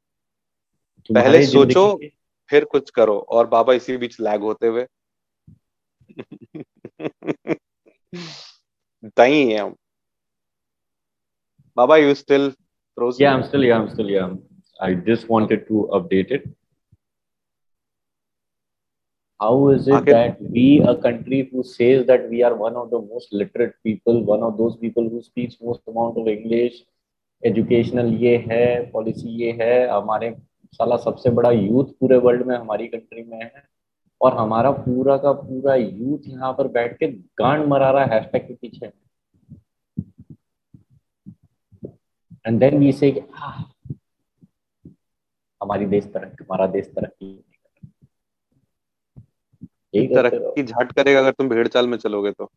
पहले सोचो फिर कुछ करो और बाबा इसी बीच लैग होते हुए तई है हम Baba, you still frozen? Yeah, I'm still yeah, I'm still yeah. I just wanted to update it. How is it okay. that we, a country who says that we are one of the most literate people, one of those people who speaks most amount of English, educational ये है policy ये है हमारे साला सबसे बड़ा youth पूरे world में हमारी कंट्री में है। और हमारा पूरा का पूरा यूथ यहाँ पर बैठ के गांड मरा रहा है हैशटैग के पीछे। एंड देन वी से हमारी देश तरक्की, हमारा देश तरक्की। तरक्की झट करेगा अगर तुम भेड़ चाल में चलोगे तो।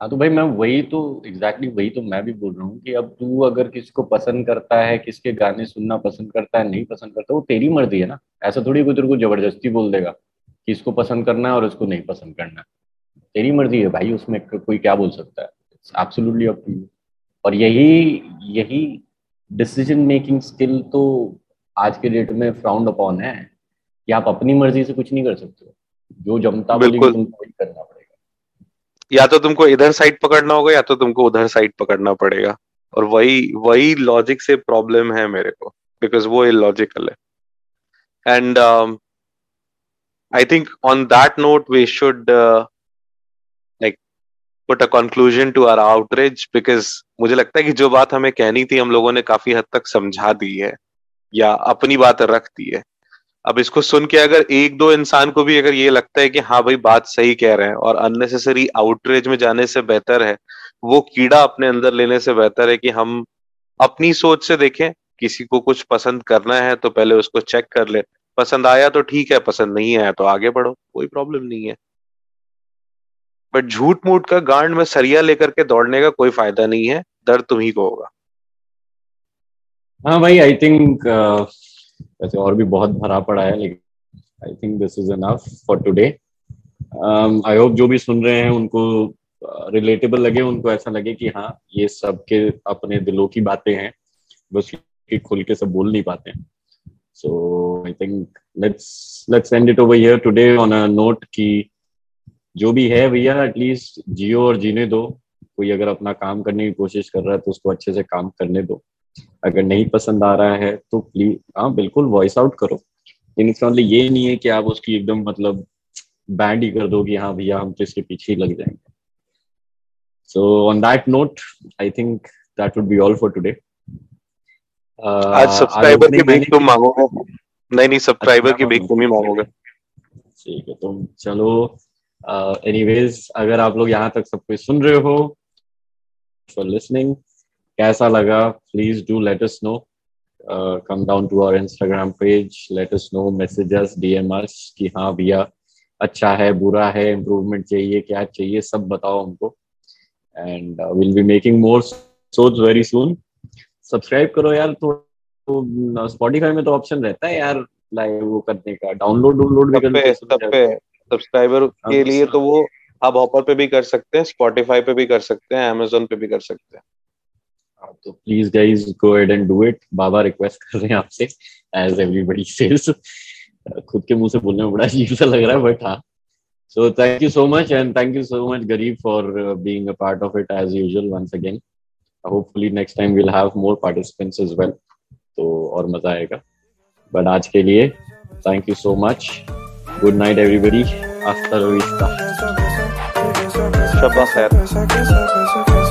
हाँ तो भाई मैं वही तो एग्जैक्टली exactly वही तो मैं भी बोल रहा हूँ कि अब तू अगर किसी को पसंद करता है किसके गाने सुनना पसंद करता है नहीं पसंद करता वो तेरी मर्ज़ी है ना। ऐसा थोड़ी कोई तेरे को ज़बरदस्ती बोल देगा कि इसको पसंद करना है और इसको नहीं पसंद करना है। तेरी मर्ज़ी है भाई उसमें कोई क्या बोल सकता है। एब्सोल्युटली अप टू यू और यही यही डिसीज़न मेकिंग स्किल तो आज के डेट में फ्राउंड अपॉन है कि आप अपनी मर्ज़ी से कुछ नहीं कर सकते जो जमता बोलेगी तुमको वही करना। या तो तुमको इधर साइड पकड़ना होगा या तो तुमको उधर साइड पकड़ना पड़ेगा। और वही वही लॉजिक से प्रॉब्लम है मेरे को बिकॉज़ वो इलॉजिकल है। And I think on that note we should like put a conclusion to our outreach because मुझे लगता है कि जो बात हमें कहनी थी, हम लोगों ने काफ़ी हद तक समझा दी है, या अपनी बात रख दी है। अब इसको सुन के अगर एक दो इंसान को भी अगर ये लगता है कि हाँ भाई, बात सही कह रहे हैं और अननेसेसरी आउटरीच में जाने से बेहतर है, वो कीड़ा अपने अंदर लेने से बेहतर है कि हम अपनी सोच से देखें, किसी को कुछ पसंद करना है तो पहले उसको चेक कर ले। पसंद आया तो ठीक है, पसंद नहीं आया तो आगे बढ़ो, कोई प्रॉब्लम नहीं है। बट झूठ मूठ का गांड में सरिया लेकर के दौड़ने का कोई फ़ायदा नहीं है, दर्द तुम्ही को होगा। हाँ भाई आई थिंक वैसे और भी बहुत भरा पड़ा है लेकिन I think this is enough for today I hope जो भी सुन रहे हैं उनको रिलेटेबल uh, लगे उनको ऐसा लगे कि हाँ ये सबके अपने दिलों की बातें हैं बस खुल के सब बोल नहीं पाते हैं। So I think let's let's end it over here today on a note की जो भी है भैया एटलीस्ट जियो और जीने दो। कोई अगर अपना काम करने की कोशिश कर रहा है तो उसको अच्छे से काम करने दो। अगर नहीं पसंद आ रहा है तो प्लीज़ हाँ बिल्कुल वॉइस आउट करो। इन ये नहीं है कि आप उसकी एकदम मतलब बैंड ही कर दो कि हाँ भैया हम तो इसके पीछे ही लग जाएँगे। So on that note I think that would be all for today आज सब्सक्राइबर की भीख तुम मांगोगे? नहीं नहीं सब्सक्राइबर की भीख तुम ही मांगोगे। ठीक है तुम चलो एनीवेज uh, अगर आप लोग यहाँ तक सब कुछ सुन रहे हो फॉर लिसनिंग कैसा लगा? Please do let us know come down to our Instagram page let us know messages DM us कि हाँ भैया अच्छा है बुरा है इम्प्रूवमेंट चाहिए क्या चाहिए सब बताओ हमको। And will be making more such very soon subscribe करो यार तो स्पॉटिफाई में तो ऑप्शन रहता है यार लाइव वो करने का। डाउनलोड डाउनलोड भी करने पे सब्सक्राइबर के लिए तो वो आप हॉपर पे भी कर सकते हैं स्पॉटिफाई पे भी कर सकते हैं अमेजोन पे भी कर सकते हैं हाँ, तो please guys go ahead and do it Baba request कर रहे हैं आपसे एज एवरीबॉडी सेज खुद के मुँह से बोलने में बड़ा अजीब सा लग रहा है बट हाँ. So thank you so much and thank you so much गरीब for being a part of it as usual once again hopefully next time will have more participants as well तो और मज़ा आएगा. बट आज के लिए thank you so much good night everybody after vista शब्बा खैर